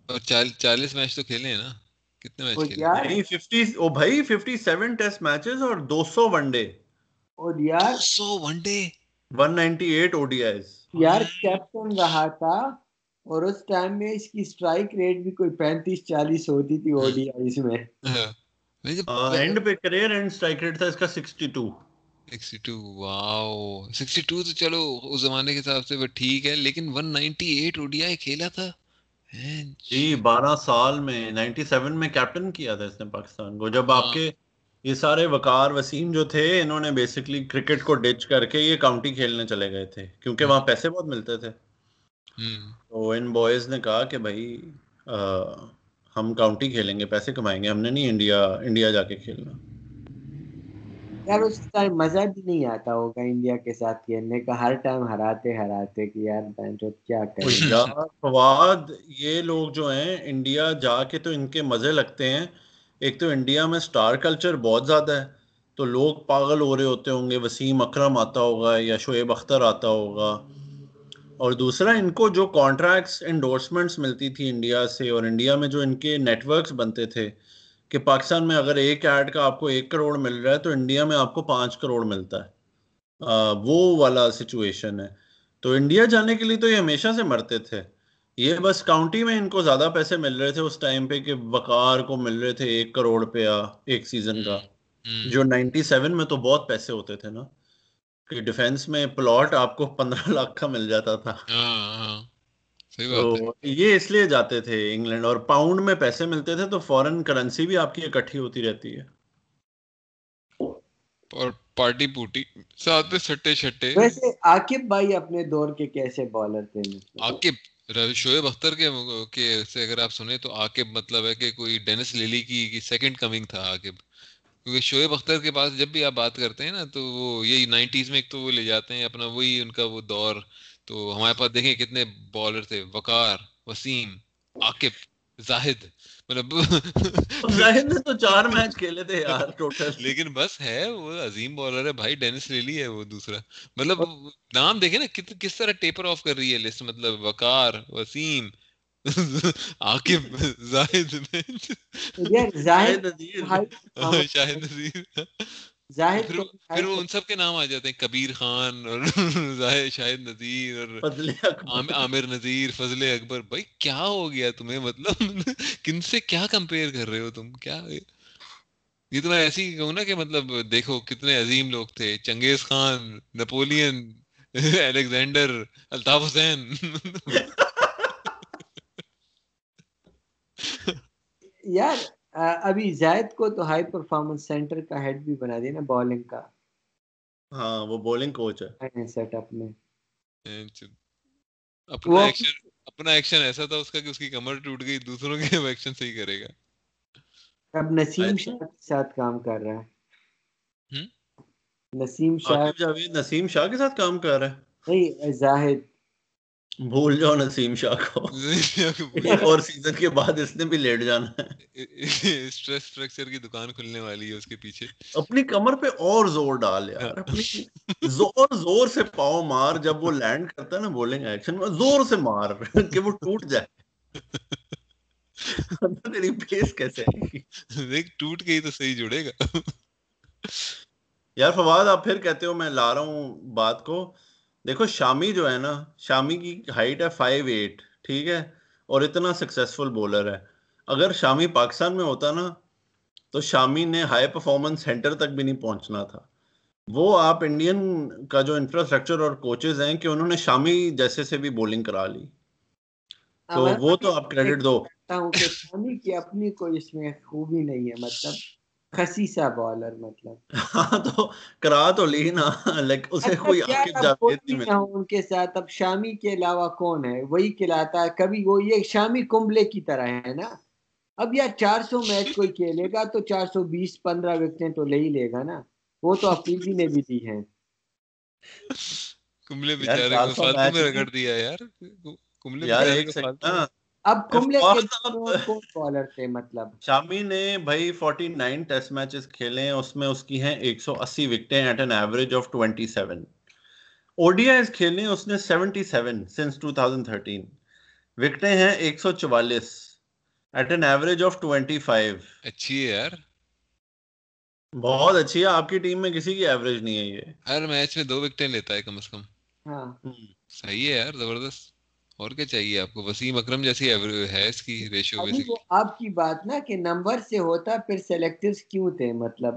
اور چالیس میچ تو کھیلے ہیں نا۔ کتنے میچ کھیلے؟ او بھائی 57 ٹیسٹ میچز اور 200 ون ڈے۔ اور یار 200 one day? 198 O D Is یار کیپٹن رہا تھا اور اس ٹائم میں اس کی سٹرائک ریٹ بھی کوئی 35 40 ہوتی تھی او ڈی آئیز میں۔ اینڈ پہ کریئر اینڈ سٹرائک ریٹ تھا اس کا 62 62 واو۔ 62 تو چلو اس زمانے کے حساب سے وہ ٹھیک ہے لیکن 198 او ڈی آئی کھیلا تھا۔ جی بارہ سال میں نائنٹی سیون میں کیپٹن کیا تھا اس نے پاکستان کو۔ جب آپ کے یہ سارے وقار وسیم جو تھے انہوں نے بیسکلی کرکٹ کو ڈچ کر کے یہ کاؤنٹی کھیلنے چلے گئے تھے۔ کیونکہ وہاں پیسے بہت ملتے تھے۔ تو ان بوائز نے کہا کہ بھائی ہم کاؤنٹی کھیلیں گے پیسے کمائیں گے ہم نے نہیں انڈیا انڈیا جا کے کھیلنا۔ یار اس ٹائم مزہ بھی نہیں آتا ہوگا انڈیا کے ساتھ کھیلنے کا۔ ہر ٹائم ہراتے ہراتے کہ یار بینچو کیا کریں؟ یار فواد یہ لوگ جو ہیں انڈیا جا کے تو ان کے مزے لگتے ہیں۔ ایک تو انڈیا میں سٹار کلچر بہت زیادہ ہے۔ تو لوگ پاگل ہو رہے ہوتے ہوں گے وسیم اکرم آتا ہوگا یا شعیب اختر آتا ہوگا۔ اور دوسرا ان کو جو کانٹریکٹس انڈورسمنٹس ملتی تھی انڈیا سے اور انڈیا میں جو ان کے نیٹ ورکس بنتے تھے۔ کہ پاکستان میں اگر ایک ایڈ کا آپ کو ایک کروڑ مل رہا ہے تو انڈیا میں آپ کو پانچ کروڑ ملتا ہے۔ وہ والا سچویشن ہے۔ تو انڈیا جانے کے لیے تو یہ ہمیشہ سے مرتے تھے۔ یہ بس کاؤنٹی میں ان کو زیادہ پیسے مل رہے تھے اس ٹائم پہ کہ وقار کو مل رہے تھے ایک کروڑ پہ ایک سیزن کا۔ جو نائنٹی سیون میں تو بہت پیسے ہوتے تھے نا۔ کہ ڈیفینس میں پلاٹ آپ کو پندرہ لاکھ کا مل جاتا تھا۔ ہاں، ہاں۔ تو یہ اس لیے جاتے تھے انگلینڈ اور پاؤنڈ میں پیسے ملتے تھے تو فورن کرنسی بھی آپ کی اکٹھی ہوتی رہتی ہے۔ اور پارٹی پوٹی ساتھ میں سٹے چھٹے ویسے عاقب بھائی اپنے دور کے کیسے بالر تھے؟ عاقب شعیب اختر کے سے اگر آپ سنیں تو عاقب مطلب ہے کہ کوئی ڈینس لیلی کی سیکنڈ کمنگ تھا عاقب۔ کیونکہ شعیب اختر کے پاس جب بھی آپ بات کرتے ہیں نا تو وہ یہی نائنٹیز میں ایک تو وہ لے جاتے ہیں اپنا وہی ان کا وہ دور۔ تو ہمارے پاس دیکھیں کتنے بالر تھے وقار وسیم عاقب زاہد مطلب زاہد نے تو چار میچ کھیلے تھے یار ٹوٹل لیکن بس ہے وہ عظیم بالر ہے بھائی ڈینس لیلی ہے وہ دوسرا. مطلب نام دیکھیں نا کس طرح ٹیپر آف کر رہی ہے لسٹ مطلب وقار وسیم عاقب زاہد. زاہد شاہد نذیر. پھر وہ ان سب کے نام آ جاتے ہیں کبیر خان اور شاہد نذیر اور عامر نذیر فضل اکبر۔ بھائی کیا ہو گیا تمہیں؟ مطلب کن سے کیا کمپیئر کر رہے ہو تم؟ کیا یہ تو میں ایسے ہی کہوں نا کہ مطلب دیکھو کتنے عظیم لوگ تھے۔ چنگیز خان نپولین الیگزینڈر الطاف حسین۔ یار ابھی زائد کو تو ہائی پرفارمنس سینٹر کا ہیڈ بھی بنا دیا نا بالنگ کا۔ ہاں وہ بالنگ کوچ ہے۔ سیٹ اپ میں۔ اپنا ایکشن اپنا ایکشن ایسا تھا اس کا کہ اس کی کمر ٹوٹ گئی دوسروں کے ایکشن صحیح کرے گا۔ اب نسیم شاہ کے ساتھ کام کر رہا ہے۔ نسیم شاہ نسیم شاہ کے ساتھ کام کر رہا ہے۔ نہیں زاہد۔ بھول جاؤ نسیم شاہ کو۔ اور سیزن کے بعد اس نے بھی لیٹ جانا ہے۔ اسٹرکچر کی دکان کھلنے والی ہے اس کے پیچھے۔ اپنی کمر پہ اور زور ڈال یار زور زور سے پاؤ مار جب وہ لینڈ کرتا ہے نا بولنگ ایکشن میں زور سے مار کہ وہ ٹوٹ جائے۔ تیری پیس کیسے دیکھ ٹوٹ گئی تو صحیح جڑے گا۔ یار فواد آپ پھر کہتے ہو میں لا رہا ہوں بات کو۔ دیکھو شامی جو ہے نا شامی کی ہائٹ ہے فائیو ایٹ ٹھیک ہے؟ اور اتنا سکسیسفل بولر ہے۔ اگر شامی پاکستان میں ہوتا نا تو شامی نے ہائی پرفارمنس سینٹر تک بھی نہیں پہنچنا تھا۔ وہ آپ انڈین کا جو انفراسٹرکچر اور کوچز ہیں کہ انہوں نے شامی جیسے سے بھی بولنگ کرا لی۔ تو وہ تو آپ کریڈٹ دو۔ شامی کی اپنی کوئی اس میں خوبی نہیں ہے۔ مطلب خسیسا بالر مطلب۔ ہاں تو کرا تو لی نا لیکن اسے اچھا، کوئی عاقب جاوید نہیں ملا ان کے ساتھ؟ اب شامی کے علاوہ کون ہے؟ وہی کھلاتا ہے کبھی وہ یہ شامی کمبلے کی طرح ہے نا۔ اب یار چار سو میچ کوئی کھیلے گا تو چار سو بیس پندرہ وکٹیں تو لے ہی لے گا نا۔ وہ تو افریدی نے بھی دی ہیں۔ کمبلے بیچارے کو فالتو میں رگڑ دیا یار۔ کمبلے بیچارے کو فالتو اب کملے کون بالر تھے مطلب۔ شامی نے بھائی 49 ٹیسٹ میچز کھیلے ہیں اس میں اس کی ہیں 180 وکٹیں at an average of 27 O D Is کھیلے ہیں اس نے 77 سنس 2013 وکٹیں ہیں 144 ایٹ این ایوریج آف 25 اچھی ہے یار۔ بہت اچھی ہے آپ کی ٹیم میں کسی کی ایوریج نہیں ہے یہ۔ ہر میچ میں دو وکٹیں لیتا ہے کم از کم۔ ہاں۔ صحیح ہے یار زبردست۔ اور کیا چاہیے آپ کو؟ وسیم اکرم جیسی ہے اس کی ریشو آپ کی بات نا کہ نمبر سے ہوتا پھر سلیکٹرز کیوں تھے؟ مطلب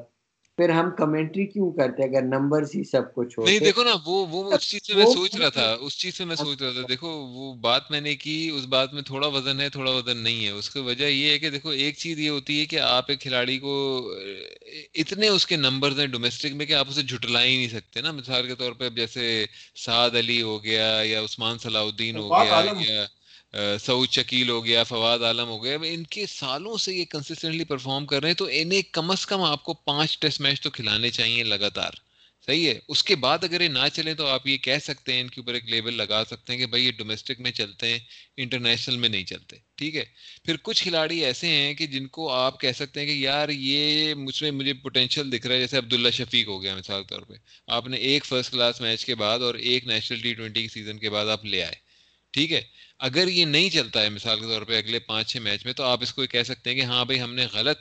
پھر ہم کمنٹری کیوں کرتے اگر نمبر ہی سب کچھ نہیں دیکھو نا وہ وہ اس چیز سے میں سوچ رہا تھا اس چیز سے میں سوچ رہا تھا۔ دیکھو وہ بات میں نے کی اس بات میں تھوڑا وزن ہے تھوڑا وزن نہیں ہے۔ اس کی وجہ یہ ہے کہ دیکھو ایک چیز یہ ہوتی ہے کہ آپ ایک کھلاڑی کو اتنے اس کے نمبر ہیں ڈومیسٹک میں کہ آپ اسے جھٹلا ہی نہیں سکتے نا۔ مثال کے طور پہ جیسے سعد علی ہو گیا یا عثمان صلاح الدین ہو گیا یا سعود شکیل ہو گیا، فواد عالم ہو گیا ان کے سالوں سے یہ کنسسٹنٹلی پرفارم کر رہے ہیں، تو انہیں کم از کم آپ کو پانچ ٹیسٹ میچ تو کھلانے چاہیے لگاتار۔ صحیح ہے؟ اس کے بعد اگر یہ نہ چلیں تو آپ یہ کہہ سکتے ہیں، ان کے اوپر ایک لیبل لگا سکتے ہیں کہ بھائی یہ ڈومیسٹک میں چلتے ہیں انٹرنیشنل میں نہیں چلتے۔ ٹھیک ہے؟ پھر کچھ کھلاڑی ایسے ہیں کہ جن کو آپ کہہ سکتے ہیں کہ یار یہ مجھ میں، مجھے پوٹینشیل دکھ رہا ہے، جیسے عبداللہ شفیق ہو گیا مثال طور پہ۔ آپ نے ایک فرسٹ کلاس میچ کے بعد اور ایک نیشنل ٹی ٹوینٹی سیزن کے بعد آپ لے آئے۔ ٹھیک ہے؟ اگر یہ نہیں چلتا ہے مثال کے طور پہ اگلے پانچ چھ میچ میں تو آپ اس کو کہہ سکتے ہیں کہ ہاں بھائی ہم نے غلط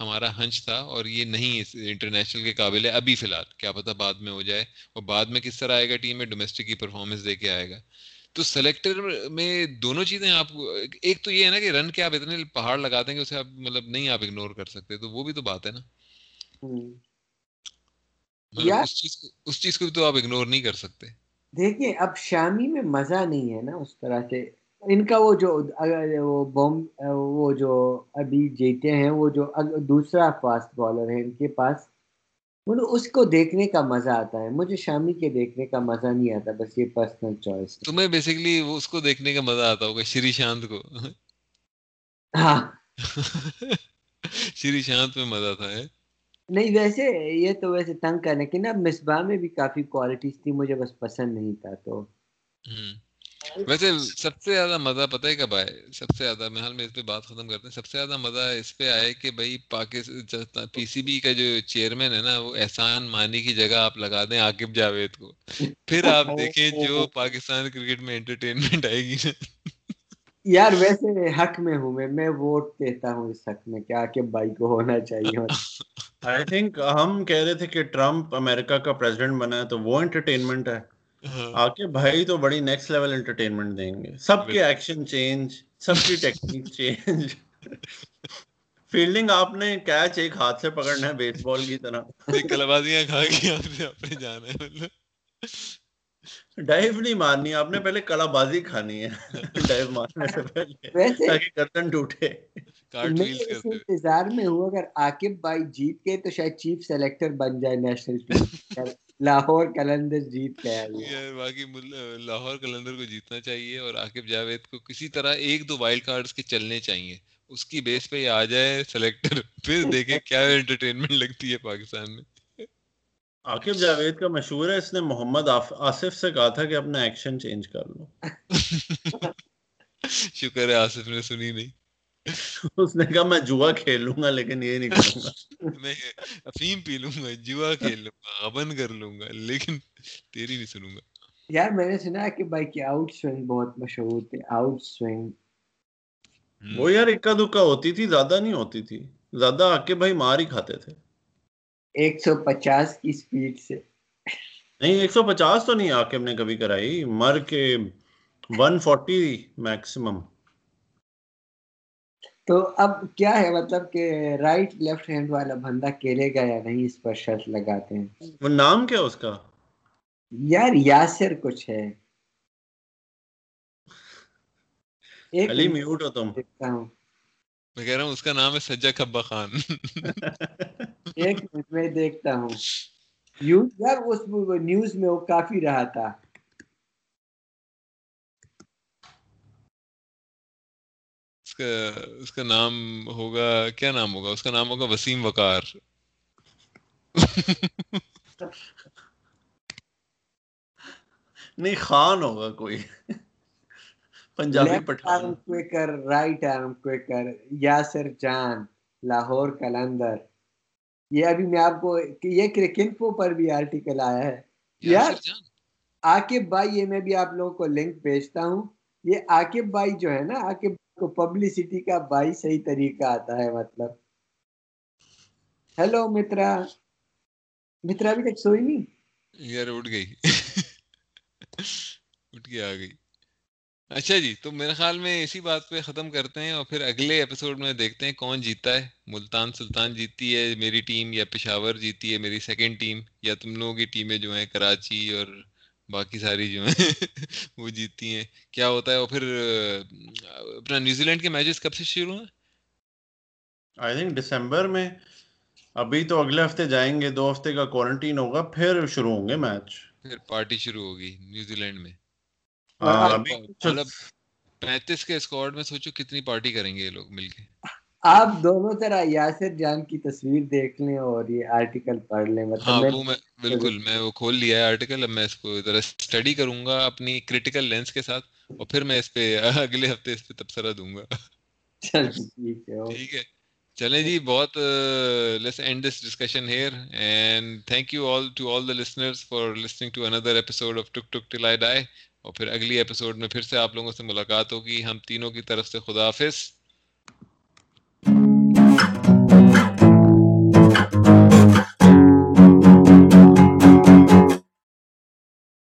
ہمارا ہنچ تھا اور یہ نہیں انٹرنیشنل کے قابل ہے ابھی فی الحال۔ کیا پتا بعد میں ہو جائے اور بعد میں کس طرح آئے گا ٹیم میں ڈومیسٹک کی پرفارمنس دے کے آئے گا۔ تو سلیکٹر میں دونوں چیزیں آپ ایک تو یہ ہے نا کہ رن کے آپ اتنے پہاڑ لگا دیں گے اسے آپ مطلب نہیں آپ اگنور کر سکتے تو وہ بھی تو بات ہے نا۔ مطلب اس چیز کو بھی تو آپ اگنور نہیں کر سکتے۔ دیکھیں اب شامی میں مزہ نہیں ہے نا اس طرح سے۔ ان کا وہ جو وہ بوم وہ جو ابھی جیتے ہیں وہ جو دوسرا فاسٹ بالر ہے ان کے پاس مطلب اس کو دیکھنے کا مزہ آتا ہے۔ مجھے شامی کے دیکھنے کا مزہ نہیں آتا بس یہ پرسنل چوائس تمہیں بیسیکلی اس کو دیکھنے کا مزہ آتا ہوگا شری شانت کو۔ ہاں۔ شری شانت میں مزہ تھا نہیں ویسے یہ تو ویسے تنگ کرنے کی نا مصباح میں بھی کافی کوالٹیز تھی مجھے بس پسند نہیں تھا تو۔ ویسے سب سے زیادہ مزہ پتہ ہے کب آئے سب سے زیادہ میں حال میں اس پہ بات ختم کرتے ہیں۔ سب سے زیادہ مزہ اس پہ آئے کہ بھائی پاکستان پی سی بی کا جو چیئرمین ہے نا وہ احسان مانی کی جگہ آپ لگا دیں عاقب جاوید کو۔ پھر آپ دیکھیں جو پاکستان کرکٹ میں انٹرٹینمنٹ آئے گی۔ نا یار ویسے حق میں ہوں میں میں ووٹ دیتا ہوں اس حق میں کہ عاقب بھائی کو ہونا چاہیے۔ آئی تھنک ہم کہہ رہے تھے کہ ٹرمپ امریکہ کا پریزیڈنٹ بنا ہے تو وہ انٹرٹینمنٹ ہے۔ ہاں۔ آکے بھائی تو بڑی نیکسٹ لیول انٹرٹینمنٹ دیں گے۔ سب کے ایکشن چینج سب کی ٹیکنیک چینج فیلڈنگ آپ نے کیچ ایک ہاتھ سے پکڑنا ہے بیس بال کی طرح۔ کلبازیاں کھا کے آپ نے اپنے جانا ہے۔ ڈائیو نہیں مارنی آپ نے پہلے کلا بازی کھانی ہے۔ ڈائیو مارنے سے پہلے تاکہ گردن ٹوٹے۔ انتظار میں ہوں اگر عاقب بھائی جیت گئے تو شاید چیف سلیکٹر بن جائے نیشنل ٹیم۔ لاہور کلندر جیت گیا باقی لاہور کلندر کو جیتنا چاہیے اور عاقب جاوید کو کسی طرح ایک دو وائلڈ کارڈز کے چلنے چاہیے۔ اس کی بیس پہ آ جائے سلیکٹر پھر دیکھیں کیا انٹرٹینمنٹ لگتی ہے پاکستان میں۔ عاقب جاوید کا مشہور ہے اس نے محمد آصف سے کہا تھا کہ اپنا ایکشن چینج کر لو۔ شکر ہے آصف نے سنی نہیں۔ اس نے کہا میں جوا کھیل لوں گا لیکن یہ نہیں کروں گا۔ میں افیم پی لوں گا جوا کھیل لوں گا غبن کر لوں گا لیکن تیری نہیں سنوں گا۔ یار میں نے سنا کہ بھائی کی آؤٹ سوئنگ بہت مشہور تھی آؤٹ سوئنگ وہ یار اکا دکا ہوتی تھی زیادہ نہیں ہوتی تھی۔ زیادہ آکے بھائی مار ہی کھاتے تھے۔ ایک سو پچاس کی سپیڈ سے۔ نہیں ایک سو پچاس تو نہیں آکے نے کبھی کرائی۔ مر کے ون فورٹی میکسیمم۔ تو اب کیا ہے؟ مطلب کہ رائٹ لیفٹ ہینڈ والا بندہ کھیلے گا یا نہیں؟ اس پر شرط لگاتے ہیں۔ وہ نام کیا اس کا؟ یار یاسر کچھ ہے۔ علی میوٹ ہو تم۔ دیکھتا ہوں۔ میں کہہ رہا ہوں اس کا نام ہے سجا کبا خان۔ ایک منٹ میں دیکھتا ہوں۔ یار اس نیوز میں وہ کافی رہا تھا۔ اس کا نام ہوگا کیا نام ہوگا؟ اس کا نام ہوگا وسیم وقار۔ نہیں خان ہوگا کوئی۔ Punjabi Pathan. Quicker right arm quicker Yasir Jan Lahore Qalandar یہ ابھی میں آپ کو یہ کرکن پو پر بھی آرٹیکل آیا ہے۔ یار عاقب بھائی یہ میں بھی آپ لوگوں کو لنک بھیجتا ہوں۔ یہ عاقب بھائی جو ہے نا عاقب کو پبلسٹی کا بائی صحیح طریقہ آتا ہے مطلب۔ ہیلو مترا مترا ابھی تک سوئی نہیں؟ یار اٹھ گئی۔ اٹھ کے آ گئی۔ اچھا جی تو میرے خیال میں اسی بات پہ ختم کرتے ہیں اور پھر اگلے ایپیسوڈ میں دیکھتے ہیں کون جیتا ہے۔ ملتان سلطان جیتی ہے میری ٹیم یا پشاور جیتی ہے میری سیکنڈ ٹیم یا تم لوگوں کی ٹیمیں جو ہیں کراچی اور باقی ساری جو ہیں وہ جیتتی ہیں۔ کیا ہوتا ہے؟ وہ پھر اپنا نیوزی لینڈ کے میچز کب سے شروع ہیں؟ آئی تھنک دسمبر میں۔ ابھی تو اگلے ہفتے جائیں گے دو ہفتے کا کوارنٹین ہوگا پھر شروع ہوں گے میچ۔ پھر پارٹی شروع ہوگی نیوزی لینڈ میں۔ پینتیس کے اسکواڈ میں سوچو کتنی پارٹی کریں گے یہ لوگ مل کے۔ آپ دونوں طرح یاسر جان کی تصویر دیکھ لیں اور یہ آرٹیکل پڑھ لیں۔ مطلب ہاں میں بالکل میں وہ کھول لیا ہے آرٹیکل اب میں اس کو ذرا اسٹڈی کروں گا اپنی کریٹیکل لینس کے ساتھ اور پھر میں اس پہ اگلے ہفتے اس پہ تبصرہ دوں گا۔ ٹھیک ہے چلیں جی بہت let's end this discussion here and thank you all to all the listeners for listening to another episode of tick tick till I die اور پھر اگلی ایپیسوڈ میں پھر سے آپ لوگوں سے ملاقات ہوگی۔ ہم تینوں کی طرف سے خدا حافظ